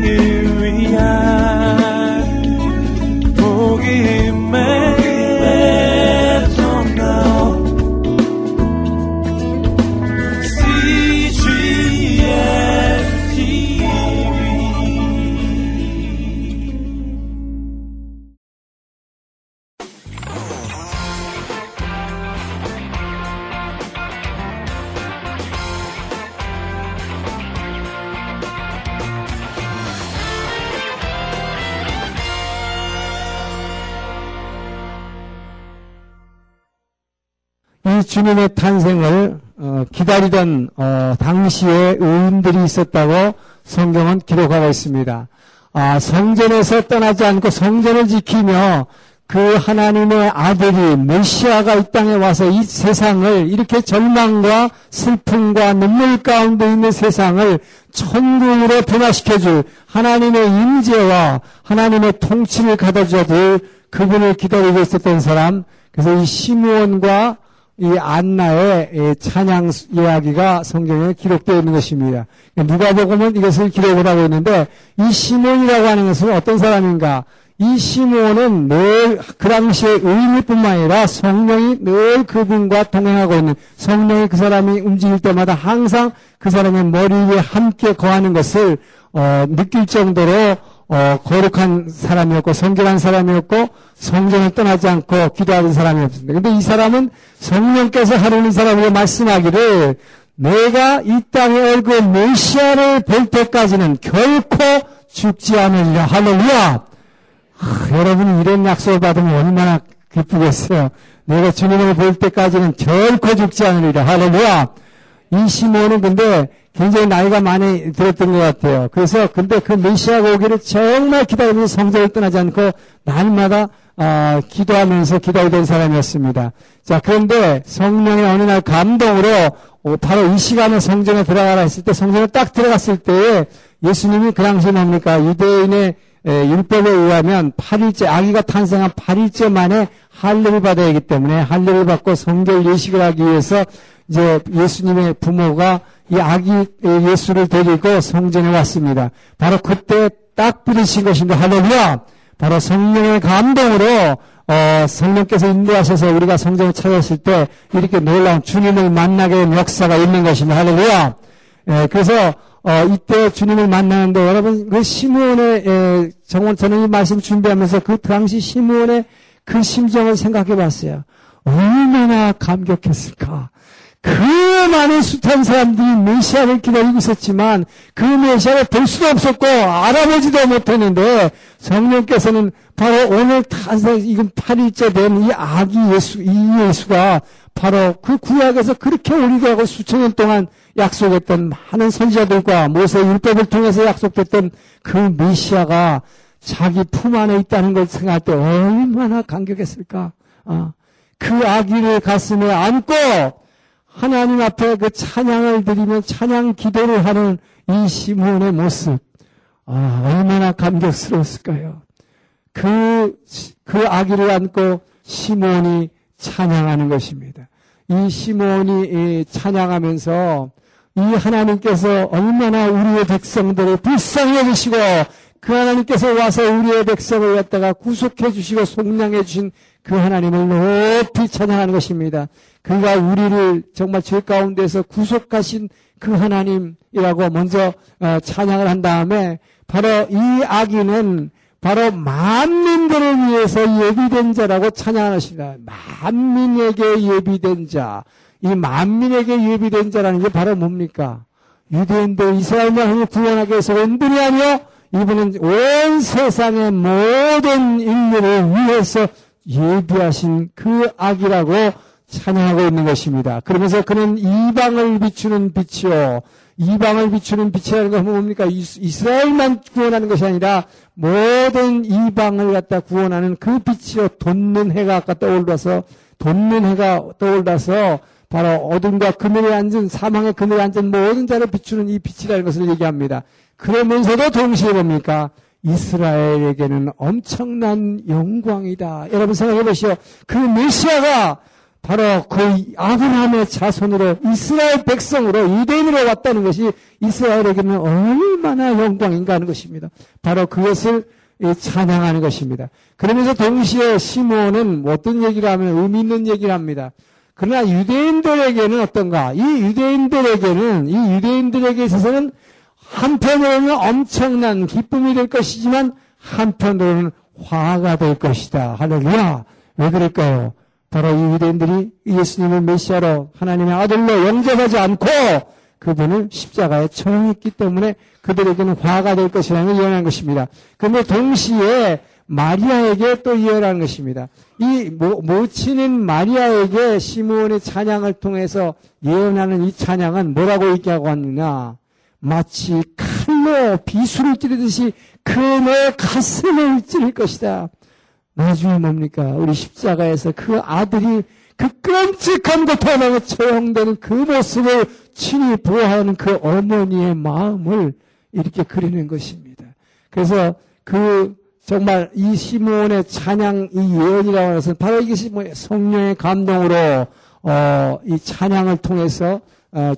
세 주님의 탄생을 어, 기다리던 어, 당시에 의인들이 있었다고 성경은 기록하고 있습니다. 아, 성전에서 떠나지 않고 성전을 지키며 그 하나님의 아들이 메시아가 이 땅에 와서 이 세상을 이렇게 절망과 슬픔과 눈물 가운데 있는 세상을 천국으로 변화시켜줄 하나님의 임재와 하나님의 통치를 가져줄 그분을 기다리고 있었던 사람 그래서 이 시므온과 이 안나의 찬양 이야기가 성경에 기록되어 있는 것입니다. 누가복음은 이것을 기록을 하고 있는데 이 시몬이라고 하는 것은 어떤 사람인가? 이 시몬은 늘 그 당시에 의미뿐만 아니라 성령이 늘 그분과 동행하고 있는 성령이 그 사람이 움직일 때마다 항상 그 사람의 머리 위에 함께 거하는 것을 어, 느낄 정도로 어, 거룩한 사람이었고 성결한 사람이었고 성전을 떠나지 않고 기도하는 사람이었습니다. 근데 이 사람은 성령께서 하루는 사람에게 말씀하기를 내가 이 땅의 얼굴 메시아를 볼 때까지는 결코 죽지 않으리라. 할렐루야! 아, 여러분이 이런 약속을 받으면 얼마나 기쁘겠어요. 내가 주님을 볼 때까지는 결코 죽지 않으리라. 할렐루야! 이 시몬은 근데 굉장히 나이가 많이 들었던 것 같아요. 그래서 근데 그 메시아가 오기를 정말 기다리면서 성전을 떠나지 않고 날마다 어, 기도하면서 기다리던 사람이었습니다. 자 그런데 성령의 어느 날 감동으로 어, 바로 이 시간에 성전에 들어가라 했을 때 성전에 딱 들어갔을 때 예수님이 그 당시에 뭡니까 유대인의 율법에 의하면 8일째 아기가 탄생한 8일째 만에 할례를 받아야 하기 때문에 할례를 받고 성결 예식을 하기 위해서 이제 예수님의 부모가 이 아기 예수를 데리고 성전에 왔습니다. 바로 그때 딱 부르신 것입니다. 할렐루야! 바로 성령의 감동으로 어, 성령께서 인도하셔서 우리가 성전을 찾았을 때 이렇게 놀라운 주님을 만나게 된 역사가 있는 것입니다. 할렐루야! 예, 그래서 어, 이때 주님을 만나는데 여러분 그 시므온의 예, 정원 저는 이 말씀 준비하면서 그 당시 시므온의 그 심정을 생각해 봤어요. 얼마나 감격했을까. 그 많은 숱한 사람들이 메시아를 기다리고 있었지만 그 메시아를 볼 수도 없었고 알아보지도 못했는데 성령께서는 바로 오늘 탄생 이건 8일째 된 이 아기 예수 이 예수가 바로 그 구약에서 그렇게 우리가 수천 년 동안 약속했던 많은 선지자들과 모세 율법을 통해서 약속됐던 그 메시아가 자기 품 안에 있다는 걸 생각할 때 얼마나 감격했을까. 아, 그 아기를 가슴에 안고 하나님 앞에 그 찬양을 드리며 찬양 기도를 하는 이 시몬의 모습, 아, 얼마나 감격스러웠을까요? 그, 그 아기를 안고 시몬이 찬양하는 것입니다. 이 시몬이 찬양하면서 이 하나님께서 얼마나 우리의 백성들을 불쌍히 여기시고 그 하나님께서 와서 우리의 백성을 갖다가 구속해 주시고 속량해 주신 그 하나님을 높이 찬양하는 것입니다. 그가 우리를 정말 죄 가운데서 구속하신 그 하나님이라고 먼저 어, 찬양을 한 다음에 바로 이 아기는 바로 만민들을 위해서 예비된 자라고 찬양하십니다. 만민에게 예비된 자. 이 만민에게 예비된 자라는 게 바로 뭡니까? 유대인들 이스라엘만을 구원하기 위해서 온 분이 아니요 이분은 온 세상의 모든 인류를 위해서 예비하신 그 악이라고 찬양하고 있는 것입니다. 그러면서 그는 이방을 비추는 빛이요. 이방을 비추는 빛이라는 건 뭡니까? 이스라엘만 구원하는 것이 아니라 모든 이방을 갖다 구원하는 그 빛이요. 돋는 해가 아까 떠올라서 돋는 해가 떠올라서 바로 어둠과 그늘에 앉은 사망의 그늘에 앉은 모든 자를 비추는 이 빛이라는 것을 얘기합니다. 그러면서도 동시에 뭡니까? 이스라엘에게는 엄청난 영광이다. 여러분 생각해 보시오. 그 메시아가 바로 그 아브라함의 자손으로 이스라엘 백성으로 유대인으로 왔다는 것이 이스라엘에게는 얼마나 영광인가 하는 것입니다. 바로 그것을 찬양하는 것입니다. 그러면서 동시에 시몬은 어떤 얘기를 하면 의미 있는 얘기를 합니다. 그러나 유대인들에게는 어떤가? 이 유대인들에게는, 이 유대인들에게 있어서는 한편으로는 엄청난 기쁨이 될 것이지만 한편으로는 화가 될 것이다. 할렐루야. 왜 그럴까요? 바로 이 유대인들이 예수님을 메시아로 하나님의 아들로 영접하지 않고 그분을 십자가에 처형했기 때문에 그들에게는 화가 될 것이라는 걸 예언한 것입니다. 그런데 동시에 마리아에게 또 예언하는 것입니다. 이 모, 모친인 마리아에게 시므온의 찬양을 통해서 예언하는 이 찬양은 뭐라고 얘기하고 왔느냐? 마치 칼로 비수를 찌르듯이 그내 가슴을 찌를 것이다. 나중에 뭡니까? 우리 십자가에서 그 아들이 그 끔찍한 고통에 처형되는 그 모습을 친히 보호하는 그 어머니의 마음을 이렇게 그리는 것입니다. 그래서 그 정말 이 시몬의 찬양 이 예언이라고 하는 바로 이것이 뭐 성령의 감동으로 어, 이 찬양을 통해서 어,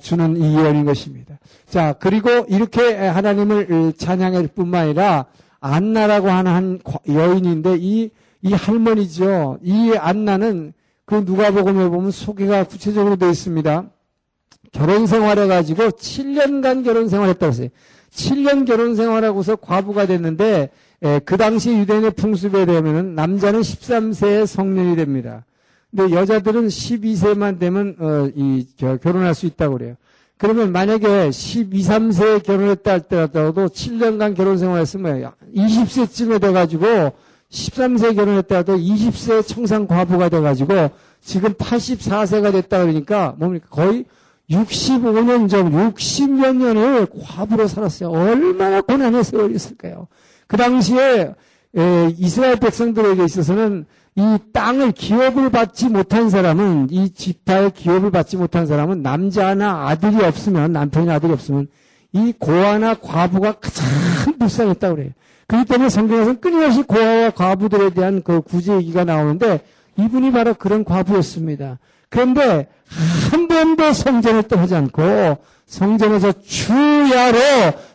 주는 이 예언인 것입니다. 자 그리고 이렇게 하나님을 찬양할 뿐만 아니라 안나라고 하는 한 여인인데 이 이 할머니죠. 이 안나는 그 누가복음에 보면 소개가 구체적으로 되어 있습니다. 결혼 생활해 가지고 7년간 결혼 생활했다고 했어요. 7년 결혼 생활하고서 과부가 됐는데 에, 그 당시 유대인의 풍습에 되면 남자는 13세에 성년이 됩니다. 근데 여자들은 12세만 되면 어, 이 저, 결혼할 수 있다고 그래요. 그러면 만약에 12, 3세에 결혼했다 할 때라도 7년간 결혼 생활했으면 20세쯤에 돼가지고 13세 결혼했다가도 20세 청산 과부가 돼가지고 지금 84세가 됐다 그러니까 뭡니까 거의 65년 전 60여 년을 과부로 살았어요. 얼마나 고난의 세월이었을까요? 그 당시에 에, 이스라엘 백성들에게 있어서는 이 땅을 기업을 받지 못한 사람은 이 지파의 기업을 받지 못한 사람은 남자나 아들이 없으면 남편이 아들이 없으면 이 고아나 과부가 가장 불쌍했다고 그래요. 그렇기 때문에 성경에서는 끊임없이 고아와 과부들에 대한 그 구제 얘기가 나오는데 이분이 바로 그런 과부였습니다. 그런데 한 번도 성전을 떠나지 않고 성전에서 주야로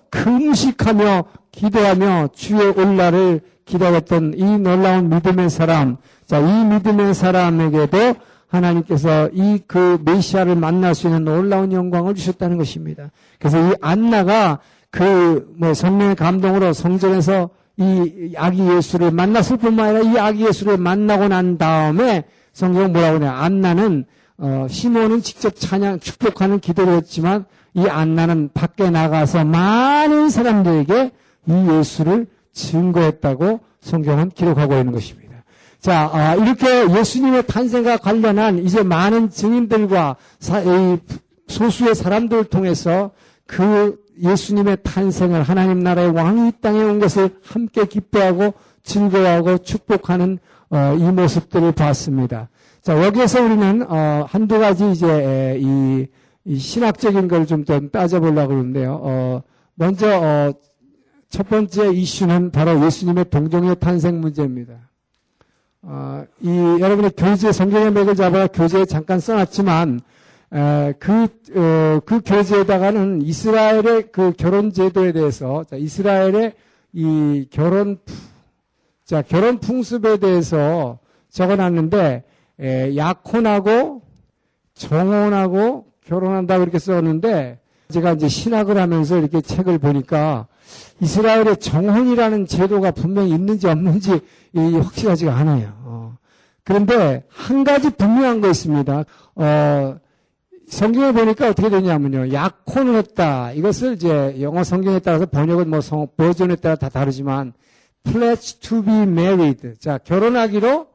금식하며 기도하며 주의 올라를 기다렸던 이 놀라운 믿음의 사람, 자, 이 믿음의 사람에게도 하나님께서 이 그 메시아를 만날 수 있는 놀라운 영광을 주셨다는 것입니다. 그래서 이 안나가 그 뭐 성령의 감동으로 성전에서 이 아기 예수를 만났을 뿐만 아니라 이 아기 예수를 만나고 난 다음에 성경 뭐라고 하냐 안나는 어, 시몬은 직접 찬양 축복하는 기도를 했지만 이 안나는 밖에 나가서 많은 사람들에게 이 예수를 증거했다고 성경은 기록하고 있는 것입니다. 자, 아, 이렇게 예수님의 탄생과 관련한 이제 많은 증인들과 사, 소수의 사람들을 통해서 그 예수님의 탄생을 하나님 나라의 왕이 이 땅에 온 것을 함께 기뻐하고 즐거워하고 축복하는 어, 이 모습들을 봤습니다. 자 여기에서 우리는 어, 한두 가지 이제 이, 이 신학적인 걸좀 따져보려고 그러는데요. 어, 먼저 어, 첫 번째 이슈는 바로 예수님의 동정의 탄생 문제입니다. 어, 이 여러분의 교재 성경의 맥을 잡아 교재에 잠깐 써놨지만 그, 어, 그 교재에다가는 이스라엘의 그 결혼 제도에 대해서, 자, 이스라엘의 이 결혼, 자, 결혼 풍습에 대해서 적어 놨는데, 에, 약혼하고 정혼하고 결혼한다고 이렇게 썼는데, 제가 이제 신학을 하면서 이렇게 책을 보니까 이스라엘의 정혼이라는 제도가 분명히 있는지 없는지 확실하지가 않아요. 어. 그런데 한 가지 분명한 거 있습니다. 어, 성경에 보니까 어떻게 되냐면요. 약혼을 했다. 이것을 이제 영어 성경에 따라서 번역은 뭐 성, 버전에 따라 다 다르지만 pledge to be married. 자, 결혼하기로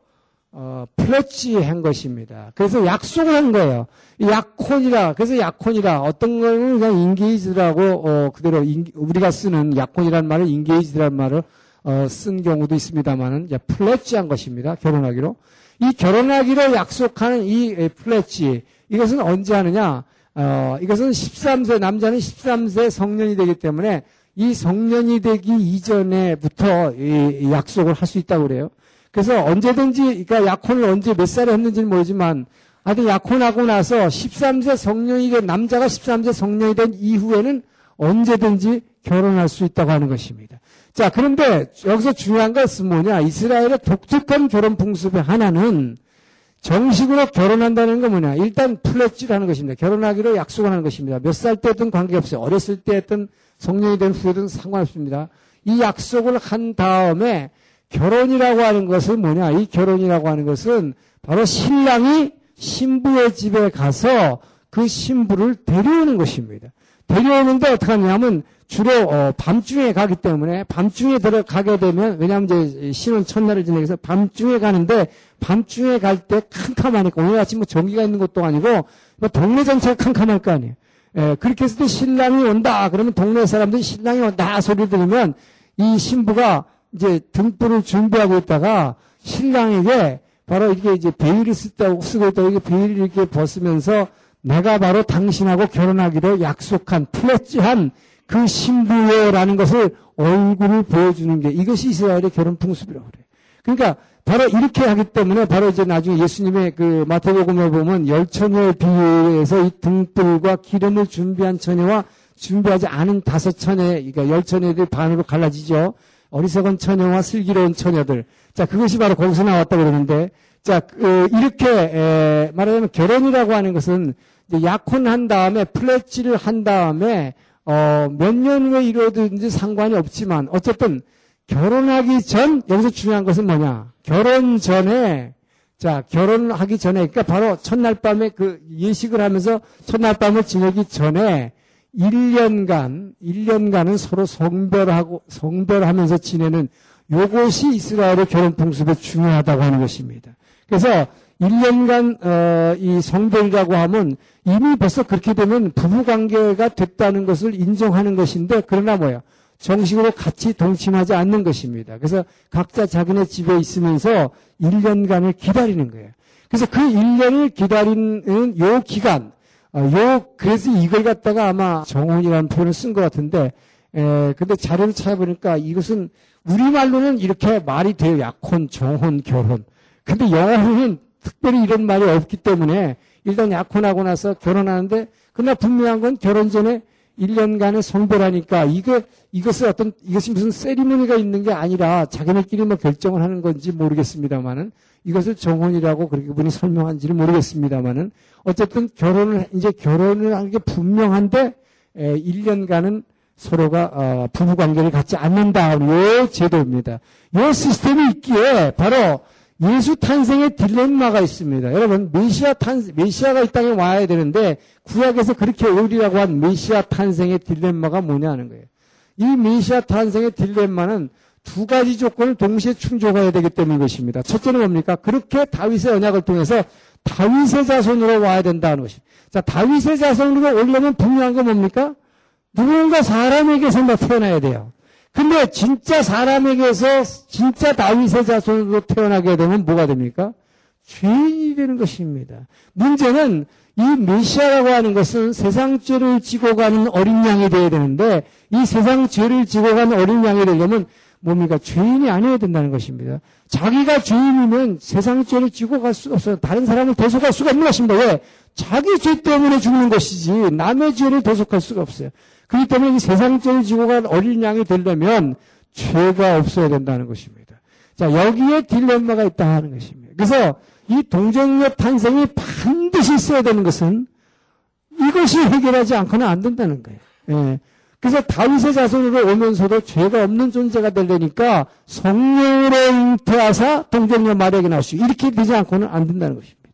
어, pledge 한 것입니다. 그래서 약속을 한 거예요. 약혼이라, 그래서 약혼이라, 어떤 거는 그냥 engage라고, 어, 그대로, 인, 우리가 쓰는 약혼이라는 말을 engage라는 말을, 어, 쓴 경우도 있습니다만은, pledge 한 것입니다. 결혼하기로. 이 결혼하기로 약속하는 이 pledge, 이것은 언제 하느냐? 어, 이것은 13세, 남자는 13세 성년이 되기 때문에 이 성년이 되기 이전에부터 이 약속을 할 수 있다고 그래요. 그래서 언제든지, 그러니까 약혼을 언제 몇 살에 했는지는 모르지만 하여튼 약혼하고 나서 13세 성년이 된 남자가 13세 성년이 된 이후에는 언제든지 결혼할 수 있다고 하는 것입니다. 자, 그런데 여기서 중요한 것은 뭐냐? 이스라엘의 독특한 결혼 풍습의 하나는 정식으로 결혼한다는 건 뭐냐? 일단 플랫질 하는 것입니다. 결혼하기로 약속하는 것입니다. 몇 살 때든 관계없어요. 어렸을 때 했든 성년이 된 후에든 상관없습니다. 이 약속을 한 다음에 결혼이라고 하는 것은 뭐냐? 이 결혼이라고 하는 것은 바로 신랑이 신부의 집에 가서 그 신부를 데려오는 것입니다. 데려오는데 어떻게 하냐면 주로 어, 밤중에 가기 때문에 밤중에 들어가게 되면 왜냐하면 이제 신혼 첫날을 지내서 밤중에 가는데 밤중에 갈 때 캄캄하니까 오늘 아침 뭐 전기가 있는 것도 아니고 뭐 동네 전체가 캄캄할 거 아니에요. 예, 그렇게 때 신랑이 온다 그러면 동네 사람들이 신랑이 온다 소리 들으면 이 신부가 이제 등불을 준비하고 있다가 신랑에게 바로 이게 이제 베일을 쓰다고 쓰고 있다고 이게 베일을 이렇게 벗으면서 내가 바로 당신하고 결혼하기로 약속한 플랫지한 그 신부여라는 것을 얼굴을 보여주는 게 이것이 이스라엘의 결혼 풍습이라고 그래요. 그러니까 바로 이렇게 하기 때문에 바로 이제 나중에 예수님의 그 마태복음에 보면 열 처녀에 비유해서 이 등불과 기름을 준비한 처녀와 준비하지 않은 다섯 처녀, 그러니까 열 처녀들이 반으로 갈라지죠. 어리석은 처녀와 슬기로운 처녀들. 자, 그것이 바로 거기서 나왔다 그러는데, 자, 그, 이렇게 에, 말하자면 결혼이라고 하는 것은 약혼한 다음에 플랫지를 한 다음에 어, 몇 년 후에 이루어든지 상관이 없지만 어쨌든 결혼하기 전 여기서 중요한 것은 뭐냐? 결혼 전에 자 결혼하기 전에 그러니까 바로 첫날 밤에 그 예식을 하면서 첫날 밤을 지내기 전에 1년간 1년간은 서로 성별하고 성별하면서 지내는 요것이 이스라엘의 결혼 풍습에 중요하다고 하는 것입니다. 그래서 1년간 어, 이 성별이라고 하면 이미 벌써 그렇게 되면 부부 관계가 됐다는 것을 인정하는 것인데 그러나 뭐야 정식으로 같이 동침하지 않는 것입니다. 그래서 각자 자기네 집에 있으면서 1년간을 기다리는 거예요. 그래서 그 1년을 기다리는 요 기간, 어, 요 그래서 이걸 갖다가 아마 정혼이라는 표현을 쓴 것 같은데, 에, 근데 자료를 찾아보니까 이것은 우리말로는 이렇게 말이 돼요. 약혼, 정혼, 결혼. 근데 영어로는 특별히 이런 말이 없기 때문에 일단 약혼하고 나서 결혼하는데 그러나 분명한 건 결혼 전에 1년간의 성별하니까 이게 이것을 어떤 이것이 무슨 세리머니가 있는 게 아니라 자기네끼리 뭐 결정을 하는 건지 모르겠습니다만은 이것을 정혼이라고 그렇게 분이 설명한지는 모르겠습니다만은 어쨌든 결혼을 이제 결혼을 하는 게 분명한데 에, 1년간은 서로가 어, 부부 관계를 갖지 않는다. 요 제도입니다. 요 시스템이 있기에 바로 예수 탄생의 딜레마가 있습니다. 여러분, 메시아 탄, 메시아가 이 땅에 와야 되는데, 구약에서 그렇게 오리라고 한 메시아 탄생의 딜레마가 뭐냐는 거예요. 이 메시아 탄생의 딜레마는 두 가지 조건을 동시에 충족해야 되기 때문인 것입니다. 첫째는 뭡니까? 그렇게 다윗의 언약을 통해서 다윗의 자손으로 와야 된다는 것입니다. 자, 다윗의 자손으로 오려면 분명한 건 뭡니까? 누군가 사람에게서 태어나야 돼요. 근데 진짜 사람에게서 진짜 다윗의 자손으로 태어나게 되면 뭐가 됩니까? 죄인이 되는 것입니다. 문제는 이 메시아라고 하는 것은 세상 죄를 지고 가는 어린 양이 되어야 되는데 이 세상 죄를 지고 가는 어린 양이 되려면 뭡니까? 죄인이 아니어야 된다는 것입니다. 자기가 죄인이면 세상 죄를 지고 갈 수가 없어요. 다른 사람을 대속할 수가 없는 것입니다. 왜? 자기 죄 때문에 죽는 것이지 남의 죄를 대속할 수가 없어요. 그렇기 때문에 이 지고 간 어린 양이 되려면 죄가 없어야 된다는 것입니다. 자, 여기에 딜레마가 있다 하는 것입니다. 그래서 이 동정녀 탄생이 반드시 있어야 되는 것은 이것이 해결하지 않고는 안 된다는 거예요. 예. 그래서 다윗의 자손으로 오면서도 죄가 없는 존재가 되려니까 성령으로 잉태하사 동정녀 마리아에게 나오시고 이렇게 되지 않고는 안 된다는 것입니다.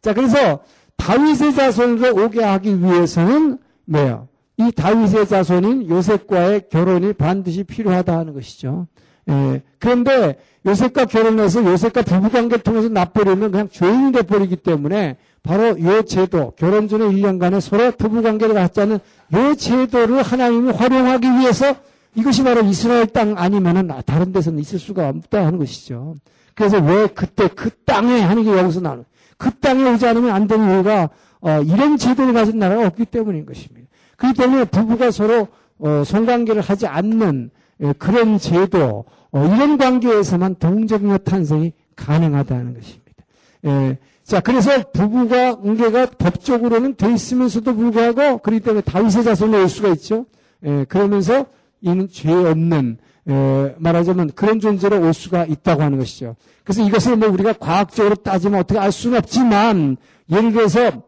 자, 그래서 다윗의 자손으로 오게 하기 위해서는 뭐예요? 이 다윗의 자손인 요셉과의 결혼이 반드시 필요하다 하는 것이죠. 예. 그런데 요셉과 결혼해서 요셉과 부부관계를 통해서 납버리면 그냥 죄인이 돼버리기 때문에 바로 요 제도, 결혼 전에 1년간에 서로 부부관계를 갖지 않는 요 제도를 하나님이 활용하기 위해서 이것이 바로 이스라엘 땅 아니면은 다른 데서는 있을 수가 없다 하는 것이죠. 그래서 왜 그때 그 땅에 하는 게 여기서 나오는 그 땅에 오지 않으면 안 되는 이유가 어, 이런 제도를 가진 나라가 없기 때문인 것입니다. 그렇기 때문에 부부가 서로 어, 성관계를 하지 않는 예, 그런 제도 어, 이런 관계에서만 동정녀 탄생이 가능하다는 것입니다. 예, 자, 그래서 부부가 관계가 법적으로는 돼 있으면서도 불구하고 그렇기 때문에 다윗의 자손이 올 수가 있죠. 예, 그러면서 이는 죄 없는 에, 말하자면 그런 존재로 올 수가 있다고 하는 것이죠. 그래서 이것을 뭐 우리가 과학적으로 따지면 어떻게 알 수는 없지만 예를 들어서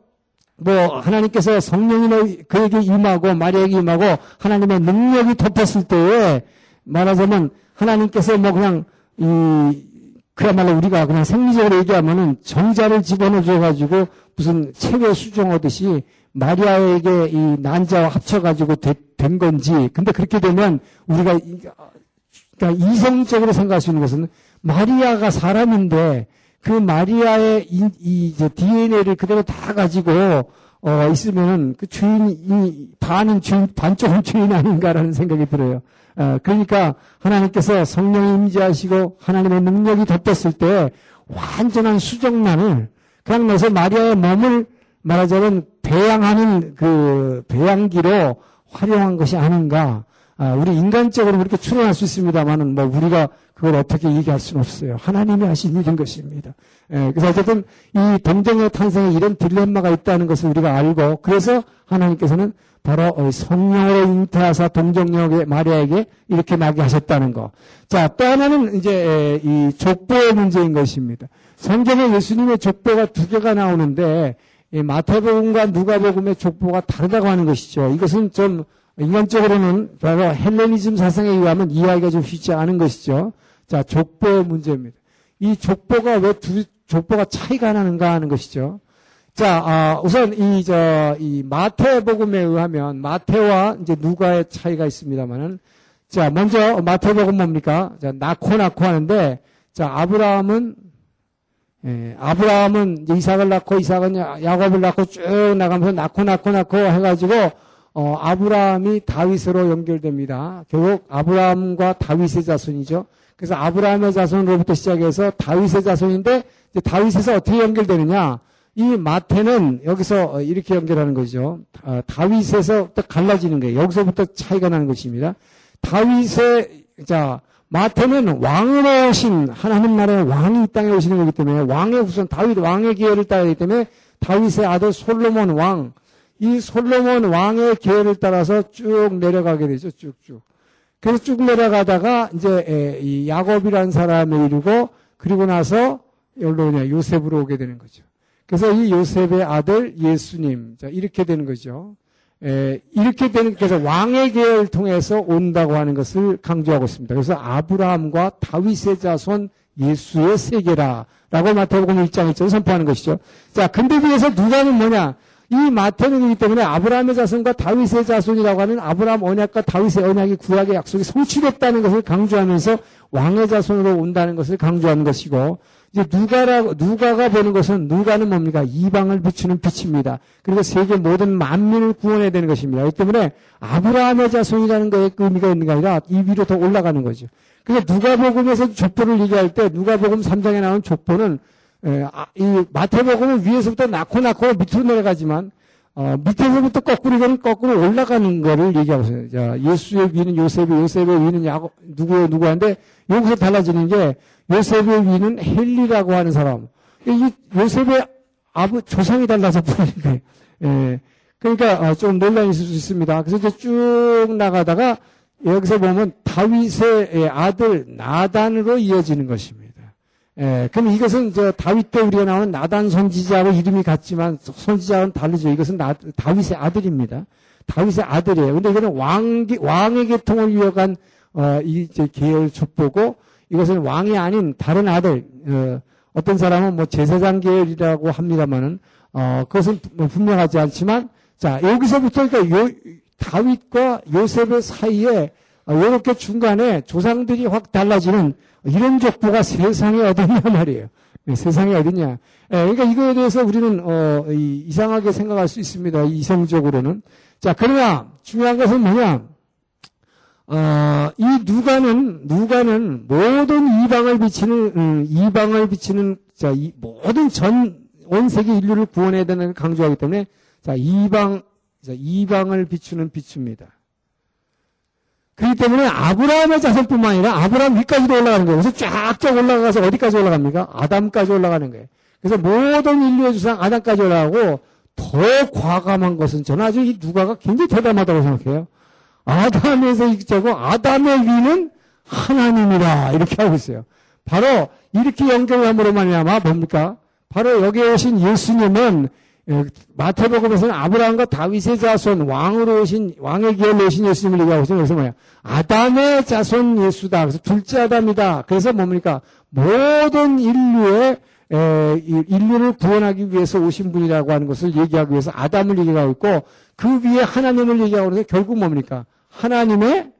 뭐 하나님께서 성령이 그에게 임하고 마리아에게 임하고 하나님의 능력이 덮었을 때에 말하자면 하나님께서 뭐 그냥 이 그야말로 우리가 그냥 생리적으로 얘기하면은 정자를 집어넣어 줘가지고 무슨 체외 수정하듯이 마리아에게 이 난자와 합쳐가지고 되, 된 건지. 근데 그렇게 되면 우리가 그러니까 이성적으로 생각할 수 있는 것은 마리아가 사람인데 그 마리아의 이, 이 DNA를 그대로 다 가지고 어, 있으면은 그 주인이 반은 주인, 반쪽은 주인 아닌가라는 생각이 들어요. 어, 그러니까 하나님께서 성령이 임재하시고 하나님의 능력이 덮였을 때 완전한 수정란을 그냥 넣어서 마리아의 몸을 말하자면 배양하는 그 배양기로 활용한 것이 아닌가. 아, 우리 인간적으로 그렇게 추론할 수 있습니다만은 뭐 우리가 그걸 어떻게 얘기할 수는 없어요. 하나님이 하신 일인 것입니다. 예, 그래서 어쨌든 이 동정의 탄생에 이런 딜레마가 있다는 것을 우리가 알고 그래서 하나님께서는 바로 성령으로 잉태하사 동정역의 마리아에게 이렇게 나게 하셨다는 거. 자, 또 하나는 이제 이 족보의 문제인 것입니다. 성경에 예수님의 족보가 두 개가 나오는데 마태복음과 누가복음의 족보가 다르다고 하는 것이죠. 이것은 좀 인간적으로는 바로 헬레니즘 사상에 의하면 이해하기가 좀 쉽지 않은 것이죠. 자, 족보의 문제입니다. 이 족보가 왜 두 족보가 차이가 나는가 하는 것이죠. 자, 아, 우선 이, 저, 이 마태복음에 의하면 마태와 이제 누가의 차이가 있습니다만은 자, 먼저 마태복음 뭡니까? 자, 낳고 낳고 하는데 자, 아브라함은 예, 아브라함은 이삭을 낳고 이삭은 야곱을 낳고 쭉 나가면서 낳고 낳고 낳고 해가지고 어, 아브라함이 다윗으로 연결됩니다. 결국 아브라함과 다윗의 자손이죠. 그래서 아브라함의 자손으로부터 시작해서 다윗의 자손인데 다윗에서 어떻게 연결되느냐? 이 마태는 여기서 이렇게 연결하는 거죠. 어, 다윗에서부터 갈라지는 거예요. 여기서부터 차이가 나는 것입니다. 다윗의 자 마태는 왕으로 오신 하나님 나라의 왕이 이 땅에 오시는 거기 때문에 왕의 후손 다윗 왕의 기회를 따르기 때문에 다윗의 아들 솔로몬 왕, 이 솔로몬 왕의 기회를 따라서 쭉 내려가게 되죠. 쭉쭉. 그래서 쭉 내려가다가 이제 이 야곱이라는 사람을 이루고 그리고 나서 그냥 요셉으로 오게 되는 거죠. 그래서 이 요셉의 아들 예수님 자 이렇게 되는 거죠. 에, 이렇게 되는 그래서 왕의 계를 통해서 온다고 하는 것을 강조하고 있습니다. 그래서 아브라함과 다윗의 자손 예수의 세계라라고 마태복음 1장 1절 선포하는 것이죠. 자, 근데 비해서 누가는 뭐냐? 이 마태는이기 때문에 아브라함의 자손과 다윗의 자손이라고 하는 아브라함 언약과 다윗의 언약이 구약의 약속이 성취됐다는 것을 강조하면서 왕의 자손으로 온다는 것을 강조하는 것이고 이제 누가라 누가가 보는 것은 누가는 뭡니까 이방을 비추는 빛입니다. 그리고 세계 모든 만민을 구원해야 되는 것입니다. 그렇기 때문에 아브라함의 자손이라는 것의 의미가 있는 게 아니라 이 위로 더 올라가는 거죠. 그래서 누가복음에서 족보를 얘기할 때 누가복음 3장에 나온 족보는 에, 아, 이 마태복음은 위에서부터 낳고 낳고 밑으로 내려가지만 어, 밑에서부터 거꾸로 이거는 거꾸로 올라가는 거를 얘기하고 있어요. 자, 예수의 위는 요셉이, 요셉의 위는 야곱, 누구의 누구한데 여기서 달라지는 게 요셉의 위는 헬리라고 하는 사람. 이 요셉의 아부 조상이 달라서 부르는 거예요. 예. 그러니까 어, 좀 논란이 있을 수 있습니다. 그래서 이제 쭉 나가다가 여기서 보면 다윗의 아들 나단으로 이어지는 것입니다. 예, 그럼 이것은 저 다윗 때 우리가 나오는 나단 선지자하고 이름이 같지만 선지자는 다르죠. 이것은 나, 다윗의 아들입니다. 다윗의 아들이에요. 근데 이거는 왕, 왕의 계통을 이어간, 어, 이, 제 계열 족보고 이것은 왕이 아닌 다른 아들, 어, 어떤 사람은 뭐 제사장 계열이라고 합니다만은, 어, 그것은 뭐 분명하지 않지만, 자, 여기서부터 그러니까 요, 다윗과 요셉의 사이에 이렇게 어, 중간에 조상들이 확 달라지는 이런 족보가 세상에 어딨냐 말이에요. 네, 세상에 어딨냐. 네, 그러니까 이거에 대해서 우리는 어, 이, 상하게 생각할 수 있습니다. 이성적으로는. 자, 그러나 중요한 것은 뭐냐? 어, 이 누가는 누가는 모든 이방을 비치는 음, 이방을 비치는 자, 이, 모든 전 온 세계 인류를 구원해야 되는 강조하기 때문에 자, 이방 자, 이방을 비추는 비춥니다. 그렇기 때문에 아브라함의 자손뿐만 아니라 아브라함 위까지도 올라가는 거예요. 그래서 쫙쫙 올라가서 어디까지 올라갑니까? 아담까지 올라가는 거예요. 그래서 모든 인류의 주상 아담까지 올라가고 더 과감한 것은 저는 아주 이 누가가 굉장히 대담하다고 생각해요. 아담에서 익자고 아담의 위는 하나님이라 이렇게 하고 있어요. 바로 이렇게 연결함으로 말미암아 뭡니까? 바로 여기에 오신 예수님은 예, 마태복음에서는 아브라함과 다윗의 자손 왕으로 오신 왕의 기회로 오신 예수님을 얘기하고 있어요. 그래서 뭐야? 아담의 자손 예수다. 그래서 둘째 아담이다. 그래서 뭡니까? 모든 인류의 에, 인류를 구원하기 위해서 오신 분이라고 하는 것을 얘기하기 위해서 아담을 얘기하고 있고 그 위에 하나님을 얘기하고 있는데 결국 뭡니까? 하나님의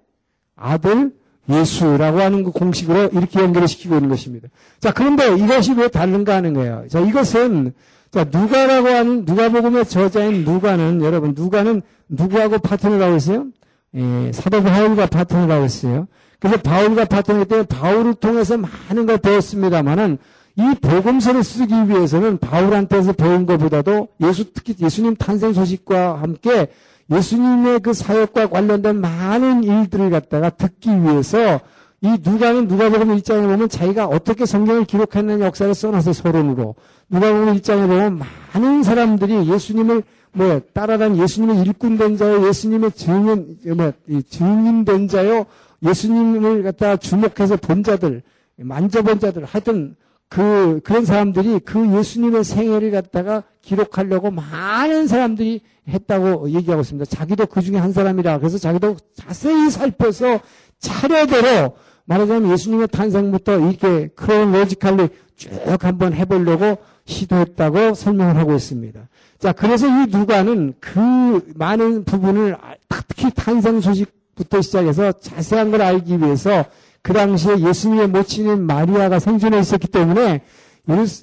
아들 예수라고 하는 그 공식으로 이렇게 연결을 시키고 있는 것입니다. 자, 그런데 이것이 왜 다른가 하는 거예요. 자, 이것은 자, 누가라고 하는 누가복음의 저자인 누가는 여러분 누가는 누구하고 파트너를 하고 있어요? 예, 사도 바울과 파트너를 하고 있어요. 그래서 바울과 파트너이기 때문에 바울을 통해서 많은 걸 배웠습니다만은 이 복음서를 쓰기 위해서는 바울한테서 배운 것보다도 예수 특히 예수님 탄생 소식과 함께 예수님의 그 사역과 관련된 많은 일들을 갖다가 듣기 위해서 이 누가는 누가복음 1장에 보면 자기가 어떻게 성경을 기록했는 역사를 써놔서 서론으로 누가복음 1장에 보면 많은 사람들이 예수님을 뭐 따라간 예수님의 일꾼된 자요, 예수님의 증인 뭐 증인된 자요, 예수님을 갖다 주목해서 본 자들, 만져본 자들, 하여튼 그, 그런 사람들이 그 예수님의 생애를 갖다가 기록하려고 많은 사람들이 했다고 얘기하고 있습니다. 자기도 그 중에 한 사람이라. 그래서 자기도 자세히 살펴서 차례대로 말하자면 예수님의 탄생부터 이렇게 크로노로지칼리 쭉 한번 해보려고 시도했다고 설명을 하고 있습니다. 자, 그래서 이 누가는 그 많은 부분을 특히 탄생 소식부터 시작해서 자세한 걸 알기 위해서 그 당시에 예수님의 모친인 마리아가 생존해 있었기 때문에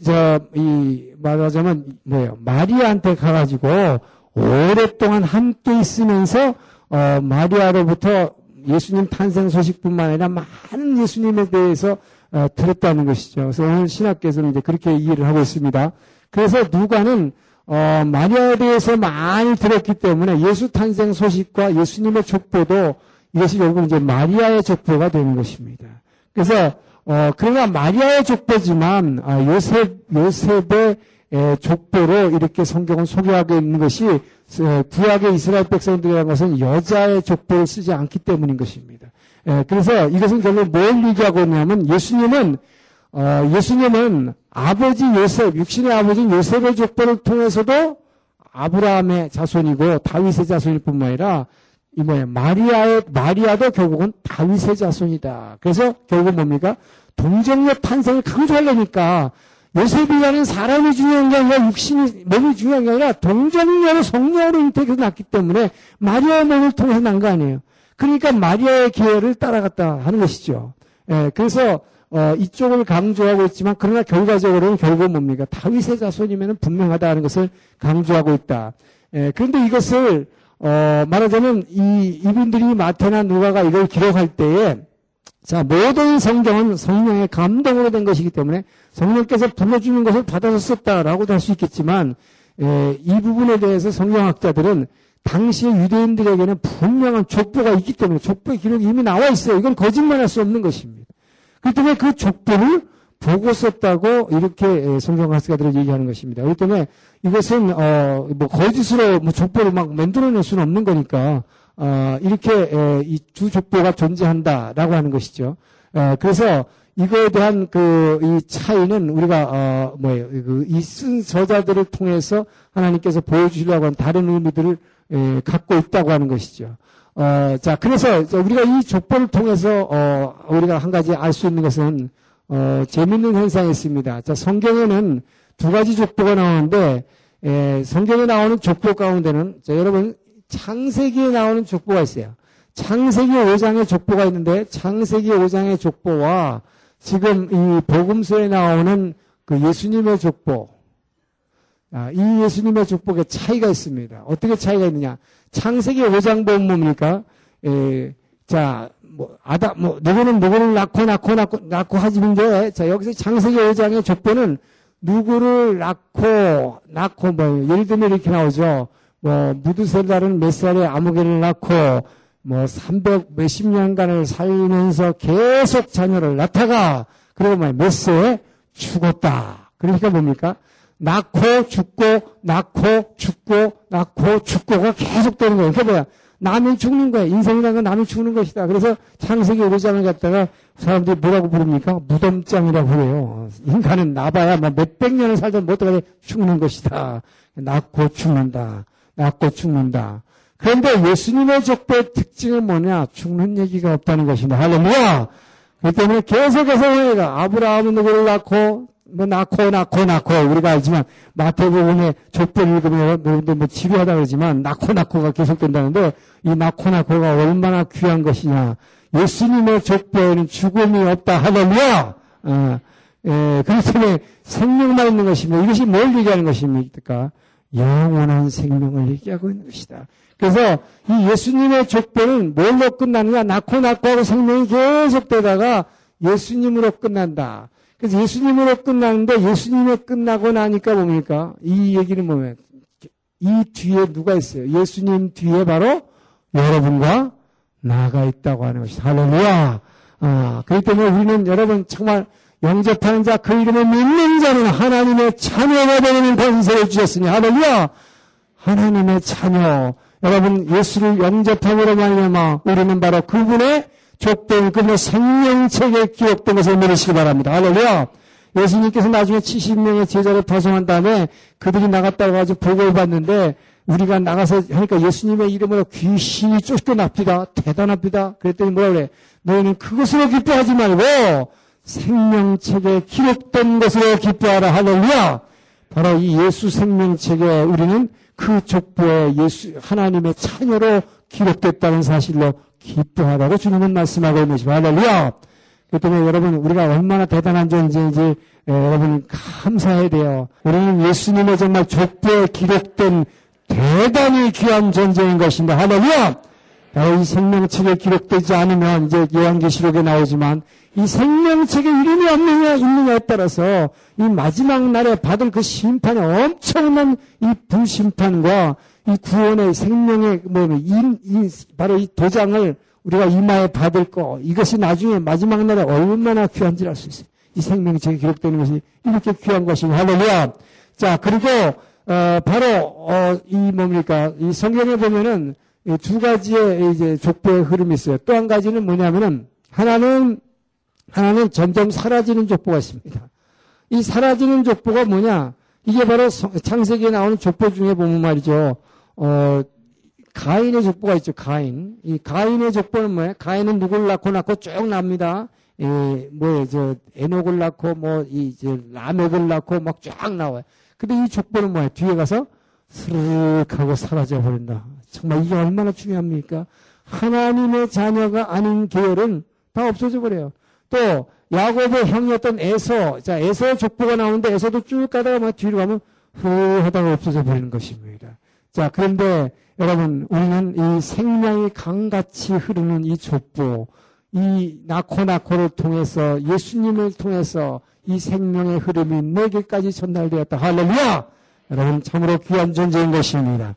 저, 이, 말하자면, 뭐예요. 마리아한테 가가지고 오랫동안 함께 있으면서, 어, 마리아로부터 예수님 탄생 소식뿐만 아니라 많은 예수님에 대해서 어, 들었다는 것이죠. 그래서 오늘 신학교에서는 이제 그렇게 이해를 하고 있습니다. 그래서 누가는 어, 마리아에 대해서 많이 들었기 때문에 예수 탄생 소식과 예수님의 족보도 이것이 결국 이제 마리아의 족보가 되는 것입니다. 그래서 어, 그러나 마리아의 족보지만 아, 요셉 요셉의 에, 족보로 이렇게 성경은 소개하고 있는 것이 에, 구약의 이스라엘 백성들이라는 것은 여자의 족보를 쓰지 않기 때문인 것입니다. 에, 그래서 이것은 결국 뭘 얘기하고 있냐면 예수님은 어, 예수님은 아버지 요셉 육신의 아버지 요셉의 족보를 통해서도 아브라함의 자손이고 다윗의 자손일 뿐만 아니라 이 뭐야 마리아의 마리아도 결국은 다윗의 자손이다. 그래서 결국 뭡니까 동정녀 탄생을 강조하려니까 요셉이라는 사람이 중요한 게 아니라 육신이 몸이 중요한 게 아니라 동정녀로 성녀로 잉태해서 났기 때문에 마리아의 몸을 통해서 난 거 아니에요. 그러니까 마리아의 계열을 따라갔다 하는 것이죠. 예, 그래서 어, 이쪽을 강조하고 있지만 그러나 결과적으로는 결국 뭡니까 다윗의 자손이면 분명하다는 것을 강조하고 있다. 예, 그런데 이것을 어, 말하자면 이 이분들이 마태나 누가가 이걸 기록할 때에 자 모든 성경은 성령의 감동으로 된 것이기 때문에 성령께서 불러주는 것을 받아서 썼다라고도 할 수 있겠지만 에, 이 부분에 대해서 성경학자들은 당시의 유대인들에게는 분명한 족보가 있기 때문에 족보의 기록이 이미 나와 있어요. 이건 거짓말할 수 없는 것입니다. 그렇기 때문에 그 족보를 보고 썼다고 이렇게 성경학자들을 얘기하는 것입니다. 그렇기 때문에 이것은 어, 뭐 거짓으로 뭐 족보를 막 만들어낼 수는 없는 거니까 어, 이렇게 이두 족보가 존재한다라고 하는 것이죠. 어, 그래서 이거에 대한 그 이 차이는 우리가 어, 뭐예요? 그 이 쓴 저자들을 통해서 하나님께서 보여주시려고 하는 다른 의미들을 에, 갖고 있다고 하는 것이죠. 어, 자, 그래서 우리가 이 족보를 통해서 어, 우리가 한 가지 알 수 있는 것은 어, 재밌는 현상이 있습니다. 자, 성경에는 두 가지 족보가 나오는데 에, 성경에 나오는 족보 가운데는 자, 여러분 창세기에 나오는 족보가 있어요. 창세기 5장의 족보가 있는데 창세기 5장의 족보와 지금 이 복음서에 나오는 그 예수님의 족보 아, 이 예수님의 족보에 차이가 있습니다. 어떻게 차이가 있느냐? 창세기 5장 보면 뭡니까? 에, 자, 뭐, 아다, 뭐, 누구는 누구를 낳고, 낳고, 낳고, 낳고 하지는데, 자, 여기서 창세기 5장의 족보는 누구를 낳고, 낳고, 뭐, 예를 들면 이렇게 나오죠. 뭐, 무드셀라는 몇 살에 아무개를 낳고, 뭐, 300 몇십 년간을 살면서 계속 자녀를 낳다가, 그리고 뭐, 몇 세에 죽었다. 그러니까 뭡니까? 낳고 죽고 낳고 죽고 낳고 죽고가 계속 되는 거예요. 그게 뭐야? 남이 죽는 거예요. 인생이라는 건 남이 죽는 것이다. 그래서 창세기 5장을 갖다가 사람들이 뭐라고 부릅니까? 무덤장이라고 그래요. 인간은 나봐야 뭐 몇백 년을 살다 못하게 죽는 것이다. 낳고 죽는다. 낳고 죽는다. 그런데 예수님의 족보의 특징은 뭐냐? 죽는 얘기가 없다는 것입니다. 할렐루야! 그 때문에 계속해서 우리가 아브라함은 누구를 낳고 뭐 낳고 낳고 낳고 우리가 알지만 마태복음의 족보를 읽으면 여러분들 뭐 지루하다 그러지만 낳고 낳고가 계속된다는데 이 낳고 낳고가 얼마나 귀한 것이냐 예수님의 족보에는 죽음이 없다 할렐루야 어, 예, 그렇기 때문에 생명만 있는 것입니다 이것이 뭘 얘기하는 것입니까 영원한 생명을 얘기하고 있는 것이다 그래서 이 예수님의 족보는 뭘로 끝나느냐 낳고 낳고 하고 생명이 계속되다가 예수님으로 끝난다 그래서 예수님으로 끝나는데 예수님에 끝나고 나니까 뭡니까? 이 얘기는 뭐냐면 이 뒤에 누가 있어요? 예수님 뒤에 바로 여러분과 나가 있다고 하는 것이 할렐루야. 아, 그렇기 때문에 우리는 여러분 정말 영접하는 자, 그 이름을 믿는 자는 하나님의 자녀가 되는 권세를 주셨으니 할렐루야. 하나님의 자녀. 여러분 예수를 영접함으로 말미암아 우리는 바로 그분의 족된 그분의 생명책에 기록된 것을 믿으시기 바랍니다. 할렐루야. 예수님께서 나중에 70명의 제자를 파송한 다음에 그들이 나갔다고 가지고 보고를 받는데 우리가 나가서 하니까 예수님의 이름으로 귀신이 쫓겨납니다. 대단합니다. 그랬더니 뭐라 그래? 너희는 그것으로 기뻐하지 말고 생명책에 기록된 것으로 기뻐하라. 할렐루야. 바로 이 예수 생명책에 우리는 그 족보에 예수 하나님의 자녀로 기록됐다는 사실로 기뻐하라고 주님은 말씀하고 있는 것입니다. 할렐루야! 그 때문에 여러분, 우리가 얼마나 대단한 존재인지 에, 여러분 감사해야 돼요. 우리는 예수님의 정말 족보에 기록된 대단히 귀한 존재인 것입니다. 할렐루야! 이 생명책에 기록되지 않으면 이제 요한계시록에 나오지만 이 생명책에 이름이 없느냐 있느냐에 따라서 이 마지막 날에 받을 그 심판의 엄청난 이 불심판과 이 구원의 생명의 뭐 이, 이, 바로 이 도장을 우리가 이마에 받을 거 이것이 나중에 마지막 날에 얼마나 귀한지 알 수 있어요. 이 생명책에 기록되는 것이 이렇게 귀한 것이 할렐루야. 자 그리고 어, 바로 어, 이 뭡니까 이 성경에 보면은 두 가지의 이제 족보의 흐름이 있어요. 또 한 가지는 뭐냐면은 하나는 하나는 점점 사라지는 족보가 있습니다. 이 사라지는 족보가 뭐냐? 이게 바로 창세기에 나오는 족보 중에 보면 말이죠. 어, 가인의 족보가 있죠. 가인. 이 가인의 족보는 뭐예요? 가인은 누굴 낳고 낳고 쭉 납니다. 예, 뭐, 저, 에녹을 낳고, 뭐, 이, 저, 라멕을 낳고, 막 쫙 나와요. 근데 이 족보는 뭐예요? 뒤에 가서 스르륵 하고 사라져 버린다. 정말 이게 얼마나 중요합니까? 하나님의 자녀가 아닌 계열은 다 없어져 버려요. 또, 야곱의 형이었던 에서, 자, 에서의 족보가 나오는데 에서도 쭉 가다가 막 뒤로 가면 후 하다가 없어져 버리는 것입니다. 자, 그런데 여러분, 우리는 이 생명이 강같이 흐르는 이 족보, 이 나코 나코를 통해서 예수님을 통해서 이 생명의 흐름이 내게까지 전달되었다. 할렐루야! 여러분, 참으로 귀한 존재인 것입니다.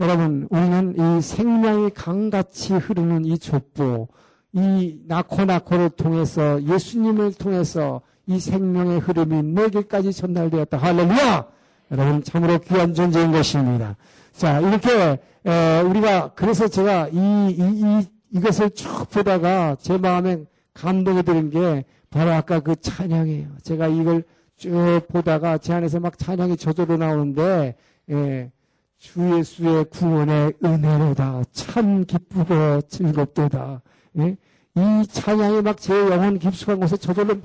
여러분, 우리는 이 생명이 강같이 흐르는 이 족보, 이 나코 나코를 통해서 예수님을 통해서 이 생명의 흐름이 내게까지 전달되었다. 할렐루야! 여러분, 참으로 귀한 존재인 것입니다. 자, 이렇게, 에, 우리가, 그래서 제가 이, 이, 이, 이것을 쭉 보다가 제 마음에 감동이 드는 게 바로 아까 그 찬양이에요. 제가 이걸 쭉 보다가 제 안에서 막 찬양이 저절로 나오는데, 예, 주 예수의 구원의 은혜로다. 참 기쁘고 즐겁도다. 예? 이 찬양이 막 제 영혼 깊숙한 곳에 저절로 막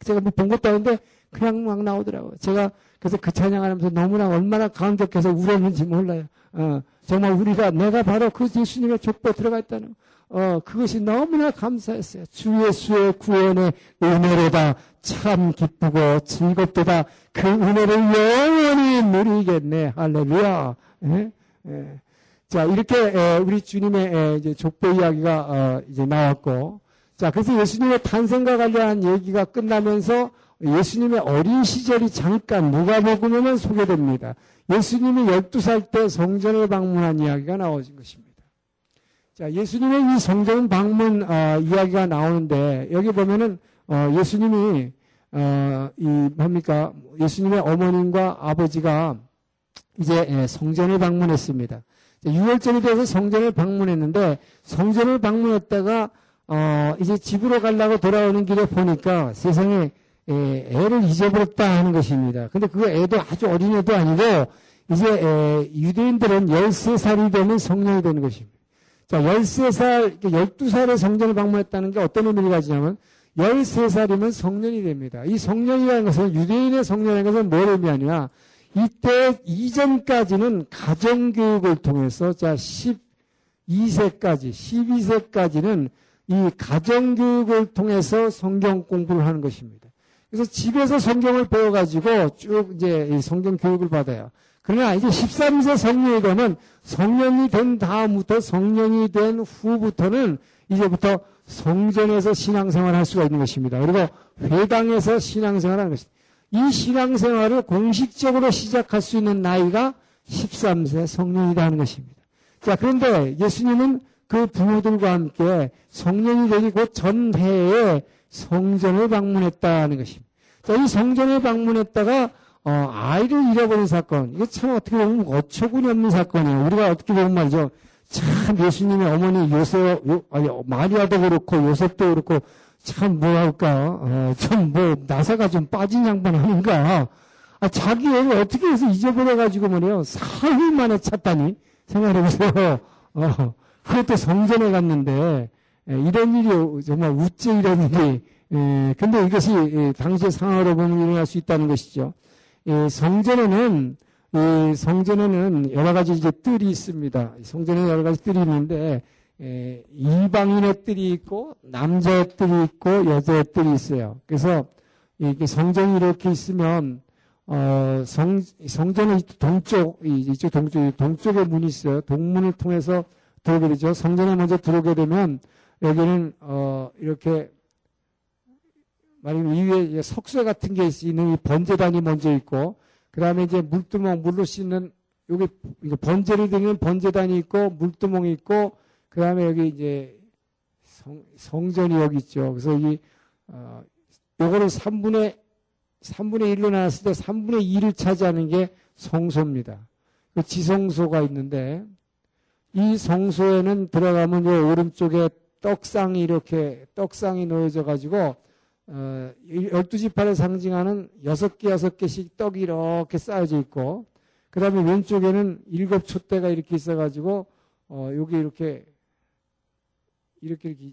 제가 뭐본 것도 아닌데 그냥 막 나오더라고요. 제가 그래서 그 찬양하면서 너무나 얼마나 감격해서 울었는지 몰라요. 어, 정말 우리가 내가 바로 그 예수님의 족보에 들어가 있다는 어, 그것이 너무나 감사했어요. 주 예수의 구원의 은혜로다. 참 기쁘고 즐겁도다. 그 은혜를 영원히 누리겠네. 할렐루야. 예? 예. 자, 이렇게 에, 우리 주님의 에, 이제 족보 이야기가 어, 이제 나왔고, 자, 그래서 예수님의 탄생과 관련한 얘기가 끝나면서 예수님의 어린 시절이 잠깐 누가복음에만 소개됩니다. 예수님이 12살 때 성전을 방문한 이야기가 나오신 것입니다. 자, 예수님의 이 성전 방문 어, 이야기가 나오는데 여기 보면은 어, 예수님이 어, 이 뭡니까 예수님의 어머님과 아버지가 이제 예, 성전을 방문했습니다. 6월절이 돼서 성전을 방문했는데 성전을 방문했다가 어, 이제 집으로 가려고 돌아오는 길에 보니까 세상에 에, 애를 잊어버렸다 하는 것입니다. 근데 그 애도 아주 어린 애도 아니고 이제 에, 유대인들은 13살이 되면 성년이 되는 것입니다. 자, 13살, 12살에 성전을 방문했다는 게 어떤 의미를 가지냐면 13살이면 성년이 됩니다. 이 성년이라는 것은 유대인의 성년이라는 것은 뭘 의미하냐? 이때 이전까지는 가정교육을 통해서 자 12세까지 12세까지는 이 가정교육을 통해서 성경 공부를 하는 것입니다. 그래서 집에서 성경을 배워가지고 쭉 이제 성경 교육을 받아요. 그러나 이제 13세 성년이 되면 성년이 된 다음부터 성년이 된 후부터는 이제부터 성전에서 신앙생활을 할 수가 있는 것입니다. 그리고 회당에서 신앙생활을 하는 것입니다. 이 신앙생활을 공식적으로 시작할 수 있는 나이가 13세 성년이라는 것입니다. 자, 그런데 예수님은 그 부모들과 함께 성년이 되기 곧 전해에 성전을 방문했다는 것입니다. 자, 이 성전을 방문했다가 어, 아이를 잃어버린 사건. 이게 참 어떻게 보면 어처구니 없는 사건이에요. 우리가 어떻게 보면 말이죠. 참 예수님의 어머니 요셉, 요, 아니, 마리아도 그렇고 요셉도 그렇고 참 뭐랄까, 어, 좀뭐 나사가 좀 빠진 양반 아닌가. 아, 자기 애를 어떻게 해서 잊어버려가지고 말이에요. 사흘 만에 찾다니. 생각해보세요. 어, 그것도 성전에 갔는데, 에, 이런 일이 정말 우째 이런 일이, 에, 근데 이것이 에, 당시의 상황으로 보면 일어날 수 있다는 것이죠. 성전에는 성전에는 여러 가지 이제 뜰이 있습니다. 성전에 여러 가지 뜰이 있는데 에, 이방인의 뜰이 있고 남자의 뜰이 있고 여자의 뜰이 있어요. 그래서 이게 성전이 이렇게 있으면 어, 성 성전은 동쪽 이쪽 동쪽 동쪽에 문이 있어요. 동문을 통해서 들어오게 되죠. 성전에 먼저 들어오게 되면 여기는 어, 이렇게 말하면 이위에 석쇠 같은 게 있는 이 번제단이 먼저 있고 그 다음에 이제 물두멍 물로 씻는 여기 번제를 드리는 번제단이 있고 물두멍이 있고 그 다음에 여기 이제 성, 성전이 여기 있죠. 그래서 이 어, 요거를 3분의 3분의 1로 나눴을 때 3분의 2를 차지하는 게 성소입니다. 그 지성소가 있는데 이 성소에는 들어가면 요 오른쪽에 떡상이 이렇게 떡상이 놓여져 가지고 어, 12지파를 상징하는 6개, 6개씩 떡이 이렇게 쌓여져 있고, 그 다음에 왼쪽에는 일곱 촛대가 이렇게 있어가지고, 어, 여기 이렇게, 이렇게, 이렇게,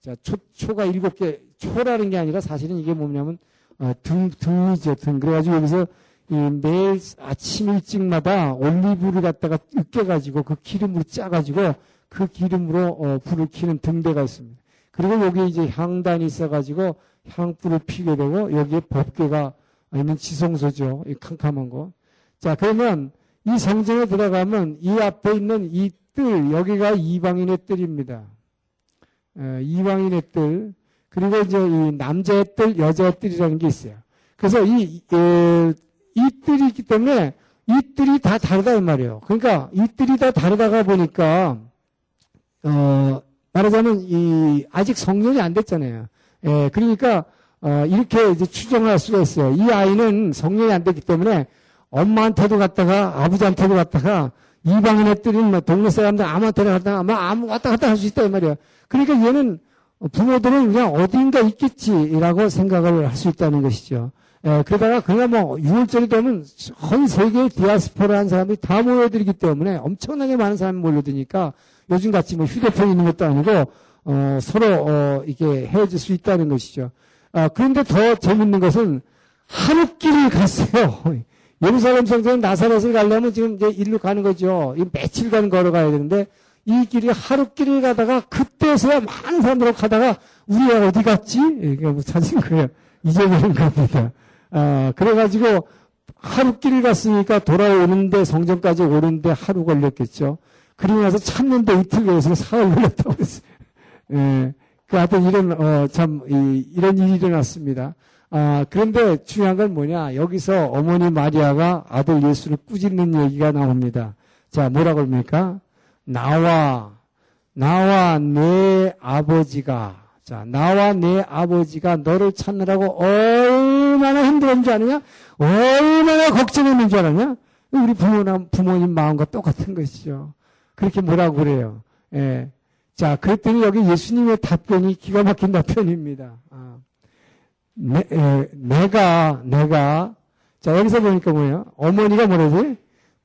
자, 초, 초가 일곱 개, 초라는 게 아니라 사실은 이게 뭐냐면, 어, 등, 등이죠, 등. 그래가지고 여기서 이 매일 아침 일찍마다 올리브를 갖다가 으깨가지고 그 기름으로 짜가지고 그 기름으로 어, 불을 켜는 등대가 있습니다. 그리고 여기 이제 향단이 있어가지고 향불을 피게 되고 여기에 법궤가 있는 지성소죠. 이 캄캄한 거. 자, 그러면 이 성전에 들어가면 이 앞에 있는 이 뜰, 여기가 이방인의 뜰입니다. 에, 이방인의 뜰. 그리고 이제 이 남자의 뜰, 여자의 뜰이라는 게 있어요. 그래서 이, 에, 이 뜰이 있기 때문에 이 뜰이 다 다르다 이 말이에요. 그러니까 이 뜰이 다 다르다가 보니까 어, 말하자면 이 아직 성년이 안 됐잖아요. 예, 그러니까 어, 이렇게 이제 추정할 수가 있어요. 이 아이는 성년이 안 됐기 때문에 엄마한테도 갔다가 아버지한테도 갔다가 이방인의 뜰은 뭐 동네 사람들 아무한테나 갔다가 뭐 아무 왔다 갔다 할 수 있다 이 말이야. 그러니까 얘는 부모들은 그냥 어딘가 있겠지라고 생각을 할 수 있다는 것이죠. 예, 그러다가 그냥 뭐 6월절이 되면 전 세계의 디아스포라 한 사람들이 다 모여들기 때문에 엄청나게 많은 사람이 몰려드니까 요즘 같이 뭐 휴대폰이 있는 것도 아니고 어, 서로 어, 이게 헤어질 수 있다는 것이죠. 아, 그런데 더 재밌는 것은 하루길을 갔어요. 예루살렘 성전 나사렛을 가려면 지금 이제 일로 가는 거죠. 이 며칠간 걸어가야 되는데 이 길이 하루 길을 가다가 그때서야 많은 사람들하고 가다가 우리가 어디 갔지? 이게 뭐 찾은 거예요. 잊어버린 겁니다. 아, 그래가지고 하루 길을 갔으니까 돌아오는데 성전까지 오는데 하루 걸렸겠죠. 그리고 나서 찾는데 이틀 내에서 사흘 걸렸다고 했어요. 예. 그 하여튼 이런, 어, 참, 이, 이런 일이 일어났습니다. 아, 그런데 중요한 건 뭐냐. 여기서 어머니 마리아가 아들 예수를 꾸짖는 얘기가 나옵니다. 자, 뭐라고 합니까? 나와, 나와 내 아버지가, 자, 나와 내 아버지가 너를 찾느라고 얼마나 힘들었는 줄 아느냐? 얼마나 걱정했는 줄 아느냐? 우리 부모나, 부모님 마음과 똑같은 것이죠. 그렇게 뭐라고 그래요. 예. 자, 그랬더니 여기 예수님의 답변이 기가 막힌 답변입니다. 아. 내, 에, 내가, 내가, 자, 여기서 보니까 뭐예요? 어머니가 뭐라지?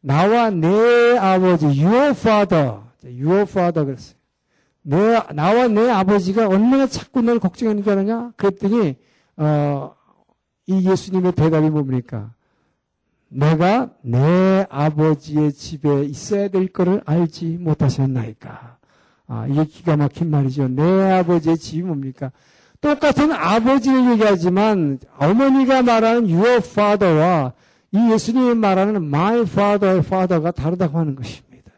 나와 내 아버지, your father, your father 그랬어요. 내, 나와 내 아버지가 얼마나 자꾸 널 걱정하는 줄 아느냐? 그랬더니, 어, 이 예수님의 대답이 뭡니까? 내가 내 아버지의 집에 있어야 될 것을 알지 못하셨나이까. 아, 이게 기가 막힌 말이죠. 내 아버지의 집이 뭡니까? 똑같은 아버지를 얘기하지만 어머니가 말하는 your father와 이 예수님이 말하는 my father, father가 다르다고 하는 것입니다.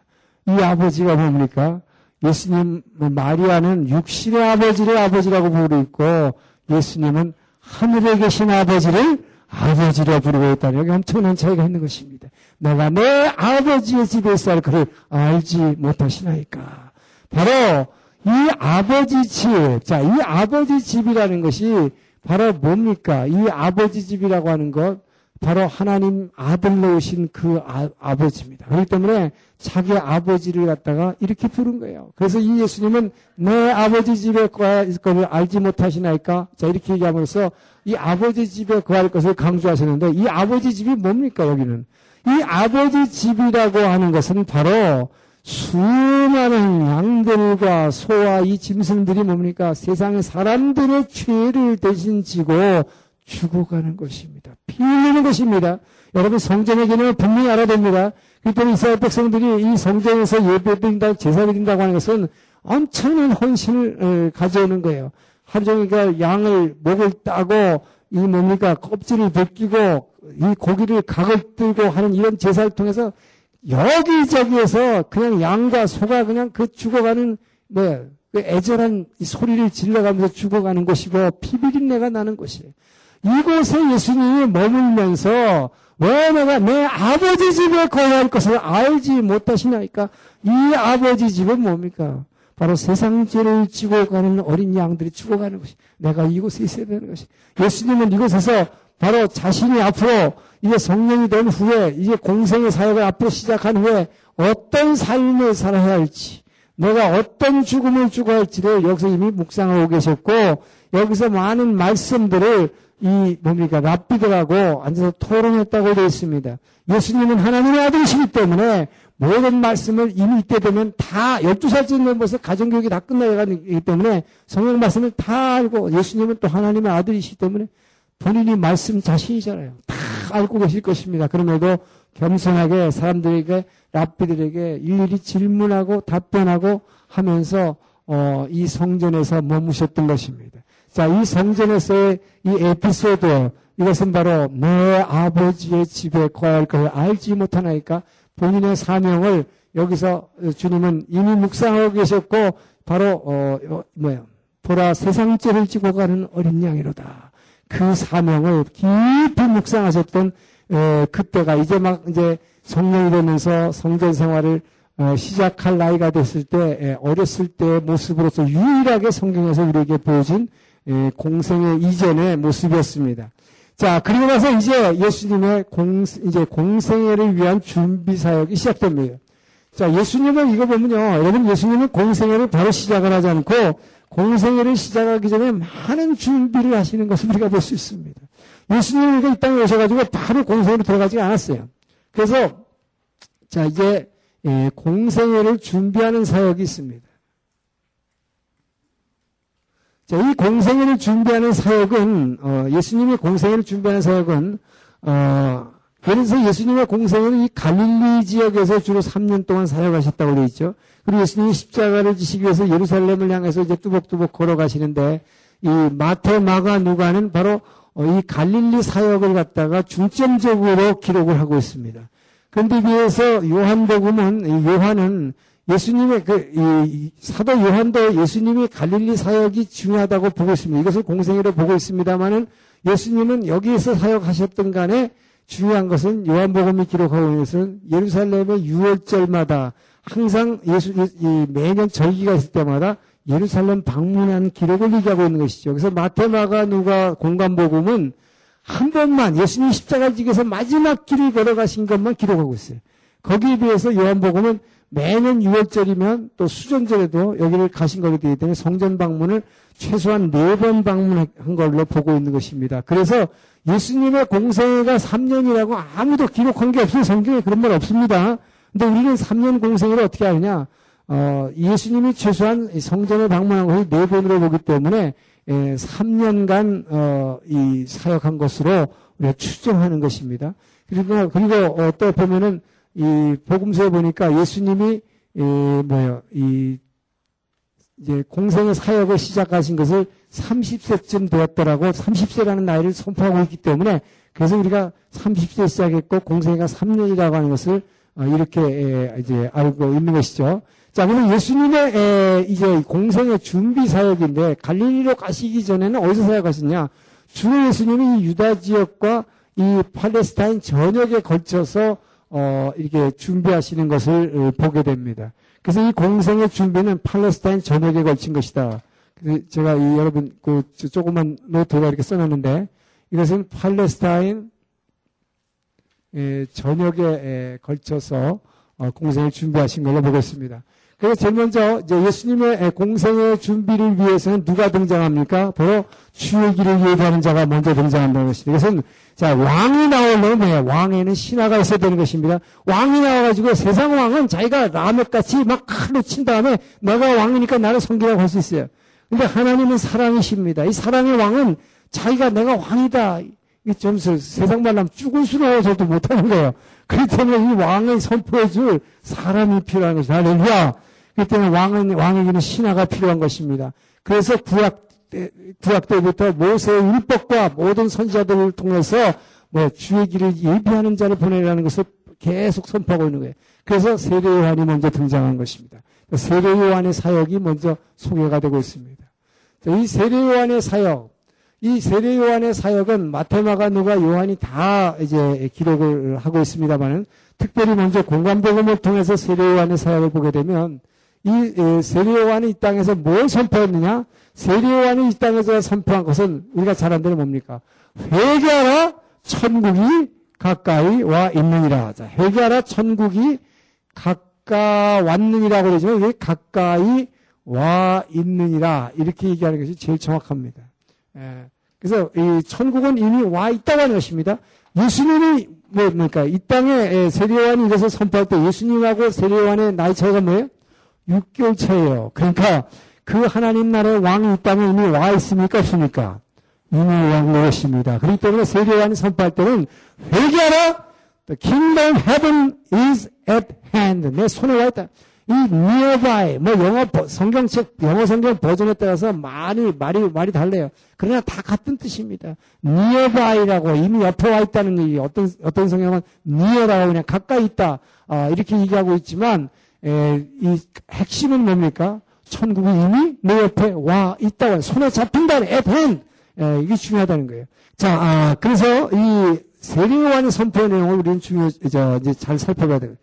이 아버지가 뭡니까? 예수님 마리아는 육신의 아버지를 아버지라고 부르고 예수님은 하늘에 계신 아버지를 아버지라 부르고 있다는 여기 엄청난 차이가 있는 것입니다. 내가 내 아버지의 집에 있어 그를 알지 못하시나이까. 바로 이 아버지 집, 자, 이 아버지 집이라는 것이 바로 뭡니까? 이 아버지 집이라고 하는 것, 바로 하나님 아들로 오신 그 아, 버지입니다 그렇기 때문에 자기 아버지를 갖다가 이렇게 부른 거예요. 그래서 이 예수님은 내 아버지 집에 거할 것을 알지 못하시나이까? 자, 이렇게 얘기하면서 이 아버지 집에 거할 것을 강조하셨는데 이 아버지 집이 뭡니까, 여기는? 이 아버지 집이라고 하는 것은 바로 수많은 양들과 소와 이 짐승들이 뭡니까? 세상의 사람들의 죄를 대신 지고 죽어가는 것입니다. 피 흘리는 것입니다. 여러분 성전의 개념을 분명히 알아야 됩니다. 그렇기 때문에 이스라엘 백성들이 이 성전에서 예배드린다, 제사를 드린다고 하는 것은 엄청난 헌신을 가져오는 거예요. 하루 종일 그 양을 목을 따고 이 뭡니까 껍질을 벗기고 이 고기를 각을 들고 하는 이런 제사를 통해서 여기저기에서 그냥 양과 소가 그냥 그 죽어가는 뭐 그 애절한 소리를 질러가면서 죽어가는 것이고 피비린내가 나는 것이에요. 이곳에 예수님이 머물면서 왜 내가 내 아버지 집에 거할 것을 알지 못하시나니까 이 아버지 집은 뭡니까? 바로 세상 죄를 지고 가는 어린 양들이 죽어가는 것이 내가 이곳에 있어야 되는 것이 예수님은 이곳에서 바로 자신이 앞으로 이제 성령이 된 후에 이제 공생의 사역을 앞으로 시작한 후에 어떤 삶을 살아야 할지 내가 어떤 죽음을 죽어야 할지를 여기서 이미 묵상하고 계셨고 여기서 많은 말씀들을 이 뭡니까 랍비들하고 앉아서 토론했다고 되어 있습니다. 예수님은 하나님의 아들이시기 때문에 모든 말씀을 이미 이때 되면 다 12살쯤 넘어서 가정교육이 다 끝나가기 때문에 성경 말씀을 다 알고 예수님은 또 하나님의 아들이시기 때문에 본인이 말씀 자신이잖아요. 다 알고 계실 것입니다. 그럼에도 겸손하게 사람들에게 랍비들에게 일일이 질문하고 답변하고 하면서 어, 이 성전에서 머무셨던 것입니다. 자, 이 성전에서의 이 에피소드, 이것은 바로 내 아버지의 집에 거할 것을 알지 못하나이까 본인의 사명을 여기서 주님은 이미 묵상하고 계셨고 바로 어, 어 뭐야 보라 세상죄를 지고 가는 어린 양이로다. 그 사명을 깊이 묵상하셨던 에, 그때가 이제 막 이제 성령이 되면서 성전 생활을 어, 시작할 나이가 됐을 때 에, 어렸을 때의 모습으로서 유일하게 성경에서 우리에게 보여진 예, 공생의 이전의 모습이었습니다. 자, 그리고 나서 이제 예수님의 공, 이제 공생애를 위한 준비 사역이 시작됩니다. 자, 예수님은 이거 보면요. 여러분, 예수님은 공생애를 바로 시작을 하지 않고 공생애를 시작하기 전에 많은 준비를 하시는 것을 우리가 볼 수 있습니다. 예수님이 이 땅에 오셔가지고 바로 공생애로 들어가지 않았어요. 그래서, 자, 이제, 예, 공생애를 준비하는 사역이 있습니다. 자, 이 공생애를 준비하는 사역은 어, 예수님의 공생애를 준비하는 사역은 어, 그래서 예수님의 공생애는 이 갈릴리 지역에서 주로 3년 동안 사역하셨다고 되어 있죠. 그리고 예수님이 십자가를 지시기 위해서 예루살렘을 향해서 이제 뚜벅뚜벅 걸어가시는데 이 마태, 마가, 누가는 바로 어, 이 갈릴리 사역을 갖다가 중점적으로 기록을 하고 있습니다. 그런데 비해서 요한복음은 요한은 예수님의 그, 사도 요한도 예수님이 갈릴리 사역이 중요하다고 보고 있습니다. 이것을 공생애로 보고 있습니다만은 예수님은 여기에서 사역하셨던 간에 중요한 것은 요한복음이 기록하고 있는 것은 예루살렘의 유월절마다 항상 예수, 이 매년 절기가 있을 때마다 예루살렘 방문한 기록을 얘기하고 있는 것이죠. 그래서 마테마가 누가 공간복음은 한 번만 예수님 십자가 지에서 마지막 길을 걸어가신 것만 기록하고 있어요. 거기에 비해서 요한복음은 매년 6월절이면 또 수전절에도 여기를 가신 거기 때문에 성전 방문을 최소한 네 번 방문한 걸로 보고 있는 것입니다. 그래서 예수님의 공생애가 3년이라고 아무도 기록한 게 없어요. 성경에 그런 말 없습니다. 근데 우리는 3년 공생애를 어떻게 하느냐? 어, 예수님이 최소한 성전을 방문한 것을 네 번으로 보기 때문에 예, 3년간 어, 이 사역한 것으로 우리가 추정하는 것입니다. 그리고 그리고 어, 또 보면은 이 복음서에 보니까 예수님이 이 뭐요 이 이제 공생의 사역을 시작하신 것을 30세쯤 되었더라고 30세라는 나이를 선포하고 있기 때문에 그래서 우리가 30세 시작했고 공생애가 3년이라고 하는 것을 어, 이렇게 이제 알고 있는 것이죠. 자, 그러면 예수님의 에, 이제 공생의 준비 사역인데 갈릴리로 가시기 전에는 어디서 사역하셨냐? 주 예수님이 유다 지역과 이 팔레스타인 전역에 걸쳐서 어, 이렇게 준비하시는 것을 어, 보게 됩니다. 그래서 이 공생의 준비는 팔레스타인 전역에 걸친 것이다. 제가 이 여러분 그 조그만 노트가 이렇게 써놨는데 이것은 팔레스타인 에, 전역에 걸쳐서 어, 공생을 준비하신 걸로 보겠습니다. 그래서 제일 먼저 예수님의 공생의 준비를 위해서는 누가 등장합니까? 바로 주의 길을 예비하는 자가 먼저 등장한다는 것입니다. 그것은 자 왕이 나오려면 뭐야? 왕에는 신하가 있어야 되는 것입니다. 왕이 나와가지고 세상 왕은 자기가 라멕같이 막 칼로 친 다음에 내가 왕이니까 나를 섬기라고 할 수 있어요. 근데 하나님은 사랑이십니다. 이 사랑의 왕은 자기가 내가 왕이다. 좀 세상 말하면 쭈글스러워서도 못하는 거예요. 그렇기 때문에 이 왕을 선포해줄 사람이 필요한 것이다. 할렐루야. 그렇기 때문에 왕은, 왕에게는 신하가 필요한 것입니다. 그래서 구약, 구약 때부터 모세의 율법과 모든 선지자들을 통해서 뭐 주의 길을 예비하는 자를 보내라는 것을 계속 선포하고 있는 거예요. 그래서 세례 요한이 먼저 등장한 것입니다. 세례 요한의 사역이 먼저 소개가 되고 있습니다. 이 세례 요한의 사역, 이 세례 요한의 사역은 마테마가 누가 요한이 다 이제 기록을 하고 있습니다만은 특별히 먼저 공간복음을 통해서 세례 요한의 사역을 보게 되면 이 세례 요한이 이 땅에서 뭘 선포했느냐? 세례 요한이 이 땅에서 선포한 것은 우리가 잘 안되는 뭡니까? 회개하라 천국이 가까이 와 있느니라. 자, 회개하라 천국이 가까웠느니라고 그러지만 이게 가까이 와 있느니라 이렇게 얘기하는 것이 제일 정확합니다. 예. 그래서 이 천국은 이미 와 있다고 하는 것입니다. 예수님이 뭡니까? 이 땅에 세례요한이 이것을 선포할 때 예수님하고 세례요한의 나이 차이가 뭐예요? 6개월 차예요. 그러니까 그 하나님 나라의 왕이 이 땅에 이미 와 있습니까? 없습니까? 이미 왕 것입니다. 그렇기 때문에 세례요한이 선포할 때는 회개하라! The kingdom heaven is at hand. 내 손에 와 있다. 이 nearby, 뭐 영어 성경책, 영어 성경 버전에 따라서 말이, 말이, 말이 달라요. 그러나 다 같은 뜻입니다. nearby라고 이미 옆에 와 있다는 얘기. 어떤, 어떤 성경은 near라고 그냥 가까이 있다. 아, 이렇게 얘기하고 있지만, 에, 이 핵심은 뭡니까? 천국이 이미 내 옆에 와 있다고. 손에 at hand. 에, 이게 중요하다는 거예요. 자, 아, 그래서 이 세례요한의 선포의 내용을 우리는 중요, 저, 이제 잘 살펴봐야 돼요.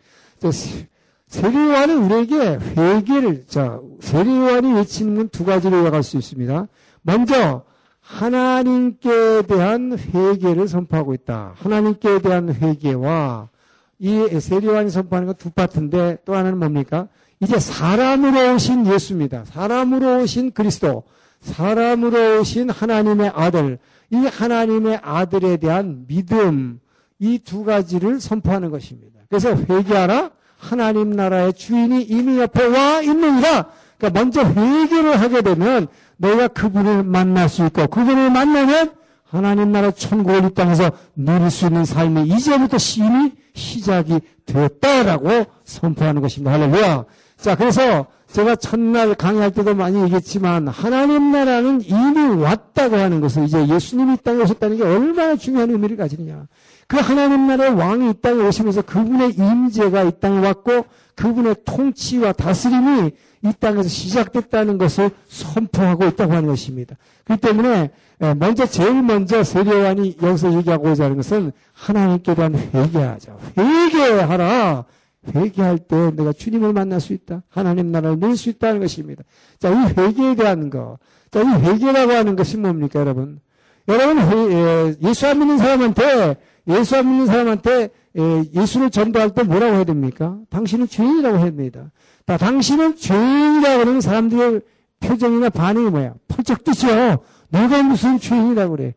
세례요한은 우리에게 회개를 자 세례요한이 외치는 건 두 가지로 요약할 수 있습니다. 먼저 하나님께 대한 회개를 선포하고 있다. 하나님께 대한 회개와 이 세례요한이 선포하는 건 두 파트인데 또 하나는 뭡니까? 이제 사람으로 오신 예수입니다. 사람으로 오신 그리스도, 사람으로 오신 하나님의 아들, 이 하나님의 아들에 대한 믿음, 이 두 가지를 선포하는 것입니다. 그래서 회개하라, 하나님 나라의 주인이 이미 옆에 와 있느니라. 그러니까 먼저 회개를 하게 되면 너희가 그분을 만날 수 있고 그분을 만나면 하나님 나라 천국을 이 땅에서 누릴 수 있는 삶이 이제부터 이미 시작이 되었다라고 선포하는 것입니다. 할렐루야. 자, 그래서 제가 첫날 강의할 때도 많이 얘기했지만 하나님 나라는 이미 왔다고 하는 것을 이제 예수님이 이 땅에 오셨다는 게 얼마나 중요한 의미를 가지느냐. 그 하나님 나라의 왕이 이 땅에 오시면서 그분의 임재가 이 땅에 왔고 그분의 통치와 다스림이 이 땅에서 시작됐다는 것을 선포하고 있다고 하는 것입니다. 그렇기 때문에 예, 먼저 제일 먼저 세례요한이 여기서 얘기하고자 하는 것은 하나님께 대한 회개하자. 회개하라. 회개할 때 내가 주님을 만날 수 있다. 하나님 나라를 누릴 수 있다는 것입니다. 자, 이 회개에 대한 거. 자, 이 회개라고 하는 것이 뭡니까, 여러분? 여러분, 예, 예수 안 믿는 사람한테, 예수 안 믿는 사람한테 예, 예수를 전도할 때 뭐라고 해야 됩니까? 당신은 죄인이라고 해야 됩니다. 자, 당신은 죄인이라고 하는 사람들의 표정이나 반응이 뭐야? 펄쩍 뛰죠. 내가 무슨 죄인이라고 그래.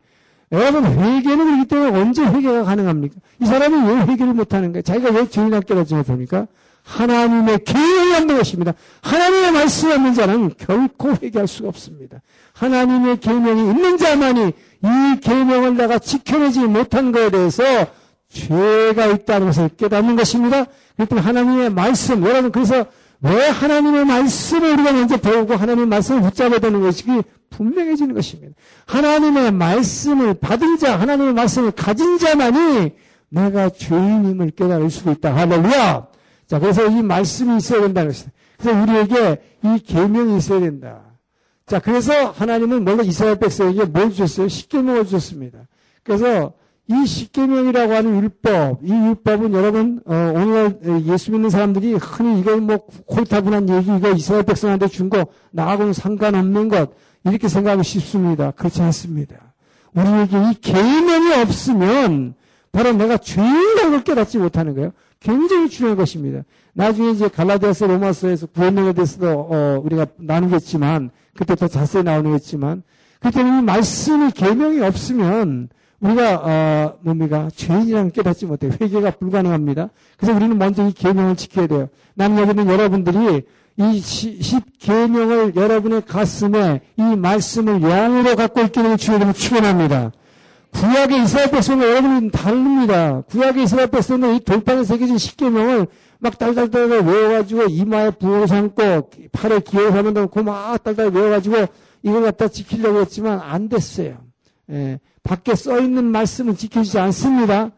여러분, 회개는 그렇기 때문에 언제 회개가 가능합니까? 이 사람이 왜 회개를 못하는 거야? 자기가 왜 죄인을 깨닫지 못합니까? 하나님의 계명이 없는 것입니다. 하나님의 말씀이 없는 자는 결코 회개할 수가 없습니다. 하나님의 계명이 있는 자만이 이 계명을 내가 지켜내지 못한 것에 대해서 죄가 있다는 것을 깨닫는 것입니다. 그렇기 하나님의 말씀, 여러분 그래서 왜 하나님의 말씀을 우리가 먼저 배우고 하나님의 말씀을 붙잡아야 되는 것이 분명해지는 것입니다. 하나님의 말씀을 받은 자, 하나님의 말씀을 가진 자만이 내가 죄인임을 깨달을 수 있다. 할렐루야! 자, 그래서 이 말씀이 있어야 것입니다. 그래서 우리에게 이 계명이 있어야 된다. 자, 그래서 하나님은 먼저 이스라엘 백성에게 뭘 주셨어요? 십계명을 주셨습니다. 그래서 이 십계명이라고 하는 율법, 이 율법은 여러분 어, 오늘 예수 믿는 사람들이 흔히 이거 뭐 콜타분한 얘기, 이거 이스라엘 백성한테 준 거 나하고는 상관없는 것 이렇게 생각하고 싶습니다. 그렇지 않습니다. 우리에게 이 계명이 없으면 바로 내가 걸 깨닫지 못하는 거예요. 굉장히 중요한 것입니다. 나중에 이제 갈라디아서 로마서에서 구원명에 대해서도 어, 우리가 나누겠지만 그때 더 자세히 나오겠지만 그때는 이 말씀이 계명이 없으면 우리가 어, 뭡니까 죄인이라는 깨닫지 못해요. 회개가 불가능합니다. 그래서 우리는 먼저 이 계명을 지켜야 돼요. 난 여기는 여러분들이 이 십 계명을 여러분의 가슴에 이 말씀을 영으로 갖고 있기를 주님을 축원합니다. 구약의 이스라엘 백성은 여러분은 다릅니다. 구약의 이스라엘 백성은 이 돌판에 새겨진 십계명을 막 달달달 외워가지고 이마에 부호 삼고 팔에 하면 넣고 막 달달 외워가지고 이걸 갖다 지키려고 했지만 안 됐어요. 예, 밖에 써 있는 말씀은 지켜지지 않습니다.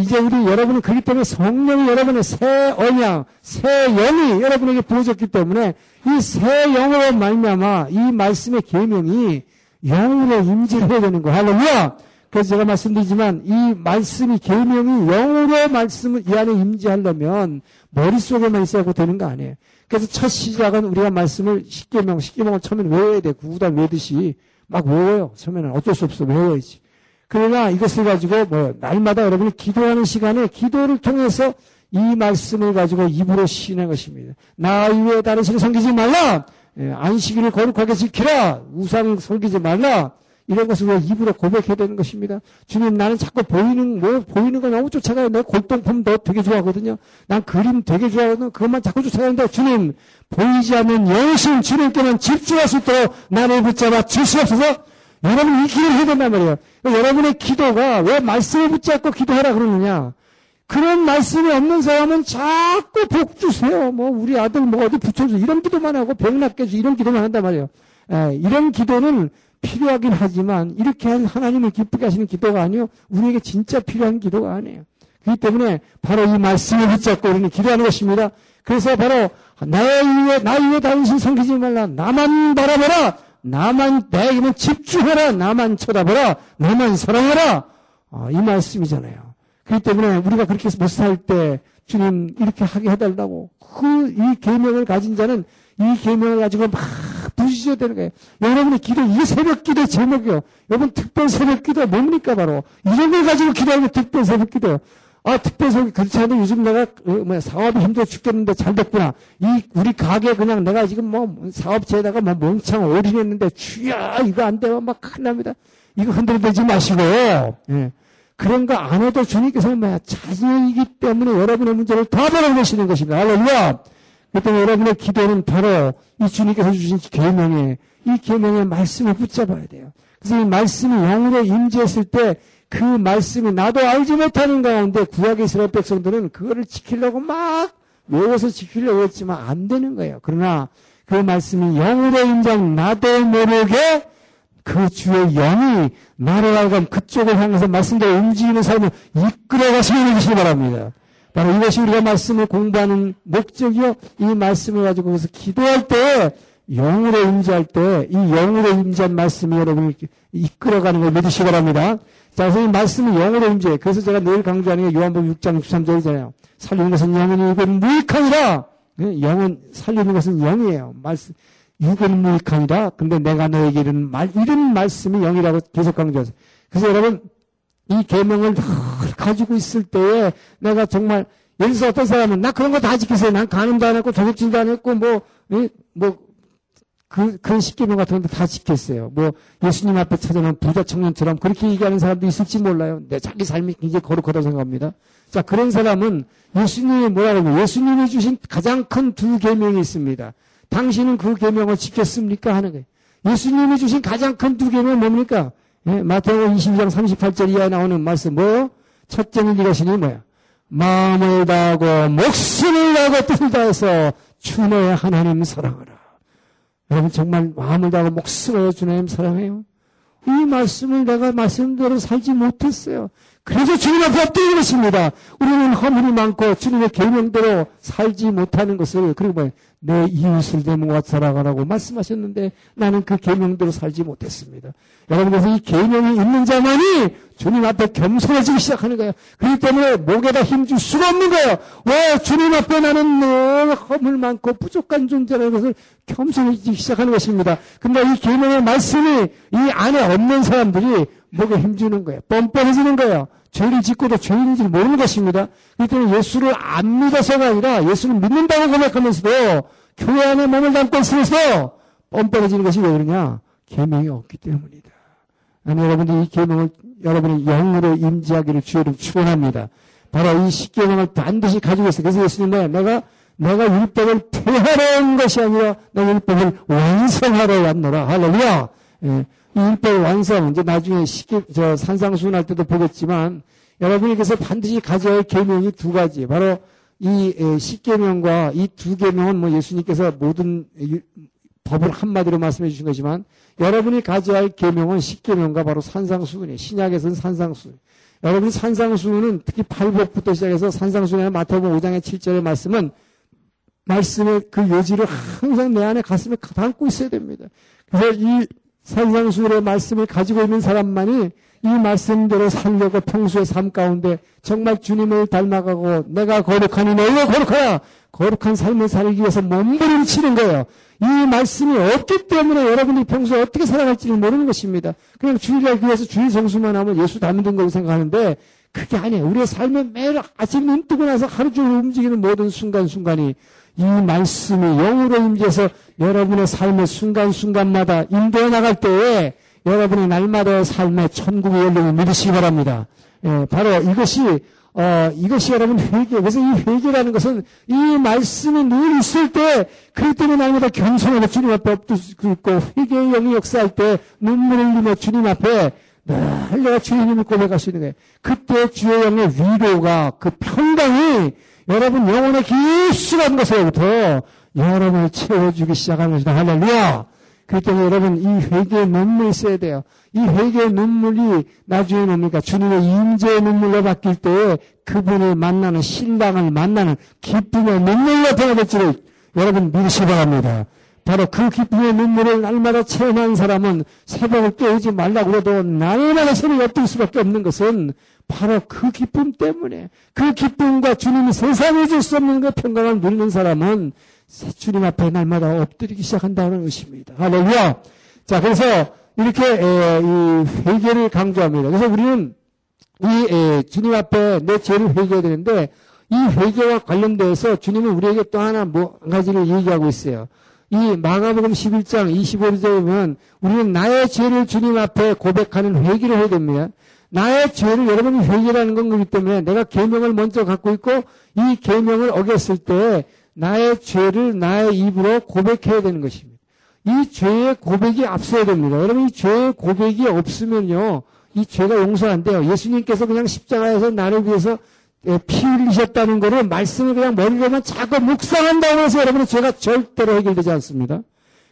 이제 우리 여러분은 그렇기 때문에 성령이 여러분의 새 언약, 새 영이 여러분에게 부어졌기 때문에 이 새 영으로 말미암아 이 말씀의 계명이 영으로 임재를 해야 되는 거 할렐루야. 그래서 제가 말씀드리지만 이 말씀이 계명이 영으로 말씀을 이 안에 임재하려면 머릿속에만 있어야 되는 거 아니에요. 그래서 첫 시작은 우리가 말씀을 십계명, 십계명을 처음에 외워야 돼. 구구단 외듯이 막 외워요. 처음에는 어쩔 수 없어 외워야지. 그러나 이것을 가지고 뭐 날마다 여러분이 기도하는 시간에 기도를 통해서 이 말씀을 가지고 입으로 시인한 것입니다. 나 이외에 다른 신을 섬기지 말라. 예, 안식일을 거룩하게 지키라. 우상 섬기지 말라. 이런 것을 왜 입으로 고백해야 되는 것입니다. 주님 나는 자꾸 보이는 뭐 보이는 거 너무 쫓아가요. 내 골동품 도 되게 좋아하거든요. 난 그림 되게 좋아하거든요. 그것만 자꾸 쫓아가는데 주님 보이지 않는 영신 주님께만 집중할 수 있도록 나를 붙잡아 주시옵소서. 여러분 이 기도를 해야 된단 말이에요. 여러분의 기도가 왜 말씀을 붙잡고 기도하라 그러느냐? 그런 말씀이 없는 사람은 자꾸 복 주세요. 뭐 우리 아들 뭐 어디 붙여줘 이런 기도만 하고 병 낫게 해줘 이런 기도만 한단 말이에요. 에, 이런 기도는 필요하긴 하지만 이렇게 한 하나님을 기쁘게 하시는 기도가 아니요 우리에게 진짜 필요한 기도가 아니에요. 그렇기 때문에 바로 이 말씀을 붙잡고 우리는 기도하는 것입니다. 그래서 바로 나의 위에 나 위에 당신 섬기지 말라 나만 바라보라 나만 내게만 집중해라. 나만 쳐다보라. 나만 사랑해라. 아, 이 말씀이잖아요. 그렇기 때문에 우리가 그렇게 못 살 때 주님 이렇게 하게 해달라고 그 이 계명을 가진 자는 이 계명을 가지고 막 부시셔야 되는 거예요. 여러분의 기도 이게 새벽 기도 제목이요. 여러분 특별 새벽 기도 뭡니까 바로 이런 걸 가지고 기도하는 특별 새벽 기도. 아, 특별성이 그렇지 않은데 요즘 내가, 어, 뭐야, 사업이 힘들어 죽겠는데 잘 됐구나. 이, 우리 가게 그냥 내가 지금 뭐, 사업체에다가 뭐 멍청 올인했는데, 주야, 이거 안 되면 막 큰일 납니다. 이거 흔들대지 마시고, 예. 그런 거 안 해도 주님께서 뭐야, 자신이기 때문에 여러분의 문제를 다 벌어내시는 것입니다. 할렐루야! 그때 여러분의 기도는 바로 이 주님께서 주신 계명에, 이 계명의 말씀을 붙잡아야 돼요. 그래서 이 말씀이 영으로 임재했을 때 그 말씀이 나도 알지 못하는 가운데 구약의 이스라엘 백성들은 그거를 지키려고 막 외워서 지키려고 했지만 안 되는 거예요. 그러나 그 말씀이 영으로 인정 나도 모르게 그 주의 영이 나를 알고 그쪽을 향해서 말씀대로 움직이는 삶을 이끌어 가시는 것이 바랍니다. 바로 이것이 우리가 말씀을 공부하는 목적이요. 이 말씀을 가지고 그래서 기도할 때 영으로 임재할 때 이 영으로 임재한 말씀이 여러분을 이끌어가는 걸 믿으시기 바랍니다. 자, 그래서 이 말씀은 영으로 임재. 그래서 제가 늘 강조하는 게 요한복음 6장 63절이잖아요. 살리는 것은 영이니 이건 무익하니라. 예, 영은 살리는 것은 영이에요. 말씀 육은 무익하니라. 근데 내가 너에게 이르는 말 이런 말씀이 영이라고 계속 강조하세요. 그래서 여러분 이 계명을 가지고 있을 때에 내가 정말 예를 들어서 어떤 사람은 나 그런 거 다 지켰어요. 난 간음도 안 했고 도둑질도 안 했고 뭐뭐 그, 그런 십계명 같은 것도 다 지켰어요. 뭐, 예수님 앞에 찾아난 부자 청년처럼 그렇게 얘기하는 사람도 있을지 몰라요. 내 자기 삶이 굉장히 거룩하다고 생각합니다. 자, 그런 사람은 예수님이 뭐라고 하면 예수님이 주신 가장 큰 두 계명이 있습니다. 당신은 그 계명을 지켰습니까? 하는 거예요. 예수님이 주신 가장 큰 두 계명은 뭡니까? 예, 마태복음 22장 38절 이하에 나오는 말씀 뭐요? 첫째는 이것이니 뭐야? 마음을 다하고 목숨을 다하고 뜻을 다해서 주의 하나님 사랑하라. 여러분 정말 마음을 다하고 목숨을 주님 사랑해요. 이 말씀을 내가 말씀대로 살지 못했어요. 그래서 주님 앞에 엎드리는 것입니다. 우리는 허물이 많고 주님의 계명대로 살지 못하는 것을 그리고 뭐내 이웃을 내 몸과 살아가라고 말씀하셨는데 나는 그 계명대로 살지 못했습니다. 여러분 그래서 이 계명이 있는 자만이 주님 앞에 겸손해지기 시작하는 거예요. 그렇기 때문에 목에다 힘 줄 수가 없는 거예요. 왜 주님 앞에 나는 늘 허물 많고 부족한 존재라는 것을 겸손해지기 시작하는 것입니다. 근데 이 계명의 말씀이 이 안에 없는 사람들이 목에 힘주는 거예요. 뻔뻔해지는 거예요. 죄를 짓고도 죄인인지 모르는 것입니다. 때문에 예수를 안 믿어서가 아니라 예수를 믿는다고 고백하면서도 교회 안에 몸을 담고 있으면서 뻔뻔해지는 것이 왜 그러냐? 계명이 없기 때문이다. 아니 여러분들 이 계명을 여러분의 영으로 임지하기를 주여름 축원합니다. 바로 이 십계명을 반드시 가지고 있어요. 그래서 예수님은 내가 내가 율법을 폐하러 온 것이 아니라 내가 율법을 완성하러 왔노라. 할렐루야. 예. 이 율법 완성, 이제 나중에 시계, 저 산상수훈 할 때도 보겠지만, 여러분에게서 반드시 가져야 할 계명이 두 가지. 바로 이 십계명과 이 두 계명은 뭐 예수님께서 모든 법을 한마디로 말씀해 주신 거지만, 여러분이 가져야 할 계명은 십계명과 바로 산상수훈이에요. 신약에서는 산상수훈. 여러분이 산상수훈은 특히 팔복부터 시작해서 산상수훈의 마태복음 5장의 7절의 말씀은 말씀의 그 요지를 항상 내 안에 가슴에 담고 있어야 됩니다. 그래서 이 산상수훈의 말씀을 가지고 있는 사람만이 이 말씀대로 살려고 평소의 삶 가운데 정말 주님을 닮아가고 내가 거룩하니 너희가 거룩하라 거룩한 삶을 살기 위해서 몸부림치는 거예요. 이 말씀이 없기 때문에 여러분이 평소에 어떻게 살아갈지를 모르는 것입니다. 그냥 주일날 교회에서 주일 성수만 하면 예수 닮은 거라고 생각하는데 그게 아니에요. 우리의 삶에 매일 아침 눈 뜨고 나서 하루 종일 움직이는 모든 순간순간이 이 말씀이 영으로 임재해서 여러분의 삶의 순간순간마다 인도해 나갈 때에 여러분의 날마다의 삶의 천국의 열림을 믿으시기 바랍니다. 예, 바로 이것이 어, 이것이 여러분 회개. 그래서 이 회개라는 것은 이 말씀이 늘 있을 때, 그렇기 때문에 날마다 겸손하게 주님 앞에 엎드리고 회개의 영이 역사할 때 눈물을 흘리며 주님 앞에 늘 내가 주님을 고백할 수 있는 거예요. 그때 주의 영의 위로가, 그 평강이 여러분 영혼의 깊숙한 곳에부터 여러분을 채워주기 시작하는 것이다. 할렐루야! 때문에 여러분 이 회개의 눈물이 있어야 돼요. 이 회개의 눈물이 나중에 뭡니까? 주님의 임재의 눈물로 바뀔 때 그분을 만나는 신랑을 만나는 기쁨의 눈물로 변화될지를 여러분 믿으시 바랍니다. 바로 그 기쁨의 눈물을 날마다 체험한 사람은 새벽을 깨우지 말라고 해도 날마다 새벽에 엎드릴 수밖에 없는 것은 바로 그 기쁨 때문에 그 기쁨과 주님이 세상에 줄 수 없는 그 평강을 누리는 사람은 주님 앞에 날마다 엎드리기 시작한다는 것입니다. 할렐루야. 자, 그래서 이렇게 에, 이 회개를 강조합니다. 그래서 우리는 이 에, 주님 앞에 내 죄를 회개해야 되는데 이 회개와 관련돼서 주님은 우리에게 또 하나 뭐 한 가지를 얘기하고 있어요. 이 마가복음 11장 25절에 보면 우리는 나의 죄를 주님 앞에 고백하는 회개를 해야 됩니다. 나의 죄를 여러분이 회개라는 건 그렇기 때문에 내가 계명을 먼저 갖고 있고 이 계명을 어겼을 때 나의 죄를 나의 입으로 고백해야 되는 것입니다. 이 죄의 고백이 앞서야 됩니다. 여러분 이 죄의 고백이 없으면요. 이 죄가 용서 안 돼요. 예수님께서 그냥 십자가에서 나를 위해서 예, 피 흘리셨다는 거를 말씀을 그냥 머리로만 자꾸 묵상한다고 해서 여러분의 죄가 절대로 해결되지 않습니다.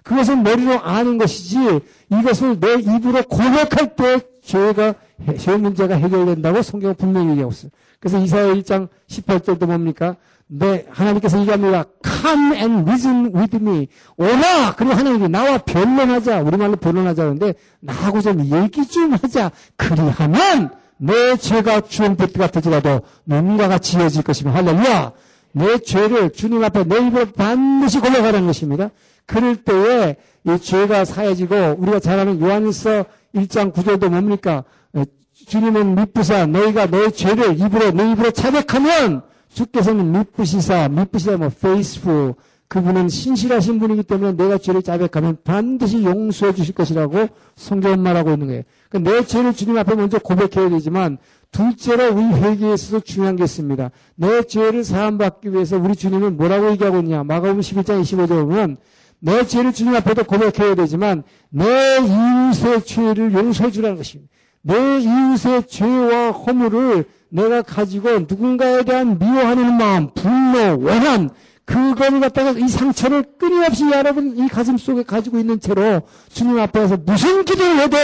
그것은 머리로 아는 것이지 이것을 내 입으로 고백할 때 죄가 죄 문제가 해결된다고 성경은 분명히 얘기하고 있어요. 그래서 이사야 1장 18절도 뭡니까? 네, 하나님께서 얘기합니다. Come and reason with me. 오라! 그리고 하나님이 나와 변론하자. 우리말로 변론하자. 그런데 나하고 좀 얘기 좀 하자. 그리하면 내 죄가 주홍빛 같을지라도 눈과 같이 이어질 것이며 할렐루야! 내 죄를 주님 앞에 내 입으로 반드시 고백하는 것입니다. 그럴 때에 이 죄가 사해지고 우리가 잘 아는 요한일서 1장 9절도 뭡니까? 주님은 미쁘사 너희가 너의 죄를 입으로 내 입으로 자백하면 주께서는 미쁘시사 미쁘시사 뭐 faithful 그분은 신실하신 분이기 때문에 내가 죄를 자백하면 반드시 용서해 주실 것이라고 성경은 말하고 있는 거예요. 그러니까 내 죄를 주님 앞에 먼저 고백해야 되지만 둘째로 우리 회개에 있어서 중요한 게 있습니다. 내 죄를 사함받기 위해서 우리 주님은 뭐라고 얘기하고 있냐. 마가복음 11장 25절 보면 내 죄를 주님 앞에도 고백해야 되지만 내 이웃의 죄를 용서해 주라는 것입니다. 내 이웃의 죄와 허물을 내가 가지고 누군가에 대한 미워하는 마음, 분노, 원한, 그걸 갖다가 이 상처를 끊임없이 여러분 이 가슴 속에 가지고 있는 채로 주님 앞에서 무슨 기도를 해도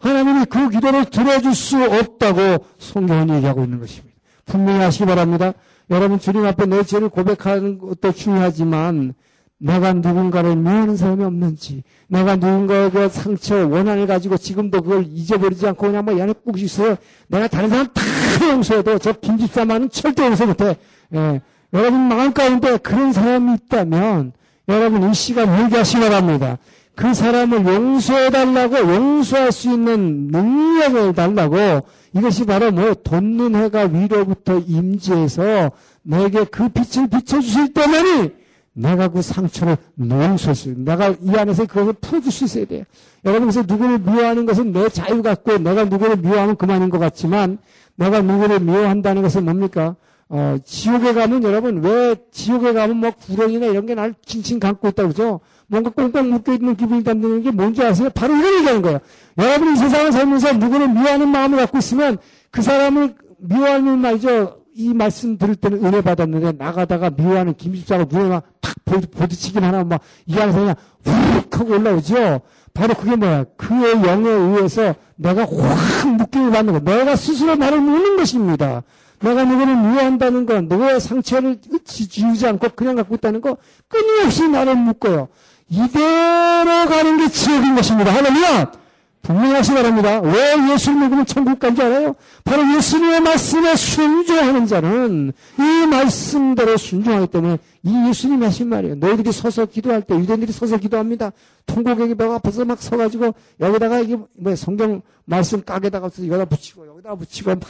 하나님이 그 기도를 들어줄 수 없다고 성경은 얘기하고 있는 것입니다. 분명히 하시기 바랍니다. 여러분 주님 앞에 내 죄를 고백하는 것도 중요하지만 내가 누군가를 미워하는 사람이 없는지, 내가 누군가의 상처, 원한을 가지고 지금도 그걸 잊어버리지 않고 그냥 뭐 연애 꾹 있어요. 내가 다른 사람 다 용서해도 저 김집사만은 절대 용서 못해. 예. 여러분 마음 가운데 그런 사람이 있다면 여러분 이 시간 회개하시기 바랍니다. 그 사람을 용서해 달라고 용서할 수 있는 능력을 달라고 이것이 바로 뭐 돋는 해가 위로부터 임지해서 내게 그 빛을 비춰 주실 때만이 내가 그 상처를 용서할 수 있어요. 내가 이 안에서 그것을 풀어줄 수 있어야 돼요. 여러분 그래서 누구를 미워하는 것은 내 자유 같고 내가 누구를 미워하면 그만인 것 같지만 내가 누구를 미워한다는 것은 뭡니까? 어, 지옥에 가면 여러분 왜 지옥에 가면 뭐 구렁이나 이런 게 날 칭칭 감고 있다고 그러죠? 뭔가 꽁꽁 묶여있는 기분이 든다는 게 뭔지 아세요? 바로 이런 얘기하는 거예요. 여러분이 세상을 살면서 누구를 미워하는 마음을 갖고 있으면 그 사람을 미워하는 말이죠. 이 말씀 들을 때는 은혜 받았는데 나가다가 미워하는 김집사가 눈에 막탁 보드치긴 하나 막이 그냥 훅 하고 올라오죠. 바로 그게 뭐야? 그의 영에 의해서 내가 확 묶임을 받는 거. 내가 스스로 나를 묶는 것입니다. 내가 누구를 미워한다는 건 누구의 상처를 지우지 않고 그냥 갖고 있다는 거 끊임없이 나를 묶어요. 이대로 가는 게 지옥인 것입니다. 할렐루야! 분명하시 바랍니다. 왜 예수를 믿으면 천국 간지 알아요? 바로 예수님의 말씀에 순종하는 자는 이 말씀대로 순종하기 때문에 이 예수님이 하신 말이에요. 너희들이 서서 기도할 때 유대인들이 서서 기도합니다. 통곡에게 배가 아파서 막 서가지고 여기다가 이게 뭐 성경 말씀 깍에다가 여기다 붙이고 여기다 붙이고 막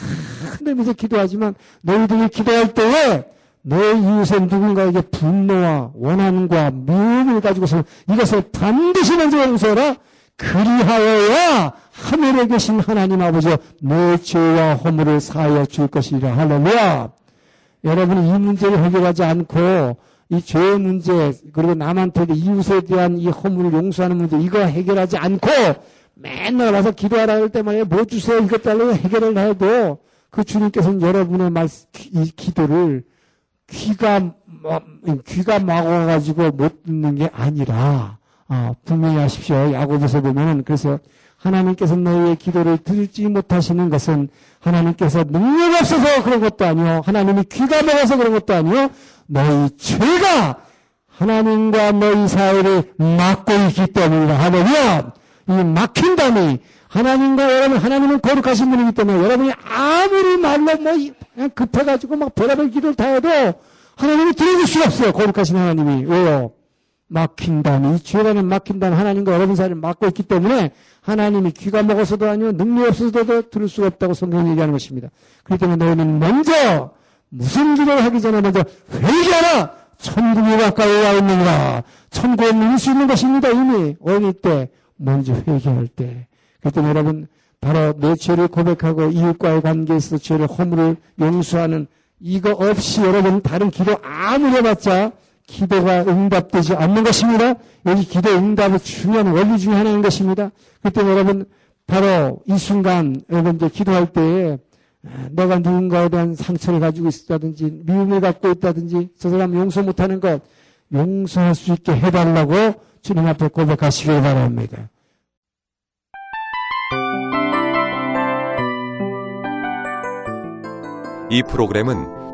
흔들면서 기도하지만 너희들이 기도할 때에 내 이웃의 누군가에게 분노와 원한과 미움을 가지고서 이것을 반드시 먼저 용서해라. 그리하여야 하늘에 계신 하나님 아버지 내 죄와 허물을 사하여 줄 것이라 할렐루야. 여러분이 이 문제를 해결하지 않고 이 죄의 문제 그리고 남한테 이웃에 대한 이 허물을 용서하는 문제 이거 해결하지 않고 맨날 와서 기도하라 할 때만 뭐 주세요 이것 달라고 해결을 해도 그 주님께서는 여러분의 말, 이 기도를 귀가 귀가 막아가지고 못 듣는 게 아니라 아, 분명히 하십시오. 야고보서 보면은 그래서 하나님께서 너희의 기도를 들지 못하시는 것은 하나님께서 능력 없어서 그런 것도 아니요. 하나님이 귀가 먹어서 그런 것도 아니요. 너희 죄가 하나님과 너희 사이를 막고 있기 때문이다. 하면요. 이 막힌다니 하나님과 여러분 하나님은 거룩하신 분이기 때문에 여러분이 아무리 말로 뭐 그냥 급해가지고 막 별의별 기도를 다 해도 하나님이 들어줄 수가 없어요. 거룩하신 하나님이. 왜요? 막힌다니. 죄라는 막힌다는 하나님과 여러분 사이를 막고 있기 때문에 하나님이 귀가 먹어서도 아니요 능력 없어서도 들을 수가 없다고 성경이 얘기하는 것입니다. 그렇기 때문에 너희는 먼저 무슨 기도를 하기 전에 먼저 회개하라. 천국이 가까이 와 있느니라. 천국에 누릴 수 있는 것입니다 이미. 어릴 때 먼저 회개할 때. 때문에 여러분 바로 내 죄를 고백하고 이웃과의 관계에서 죄를 허물을 용서하는 이거 없이 여러분 다른 기도 아무리 해봤자 기도가 응답되지 않는 것입니다. 여기 기도 응답의 중요한 원리 중에 하나인 것입니다. 그때 여러분 바로 이 순간 여러분 이제 기도할 때에 내가 누군가에 대한 상처를 가지고 있다든지 미움을 갖고 있다든지 저 사람 용서 못하는 것 용서할 수 있게 해달라고 주님 앞에 고백하시길 바랍니다. 이 프로그램은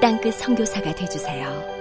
땅끝 성교사가 되주세요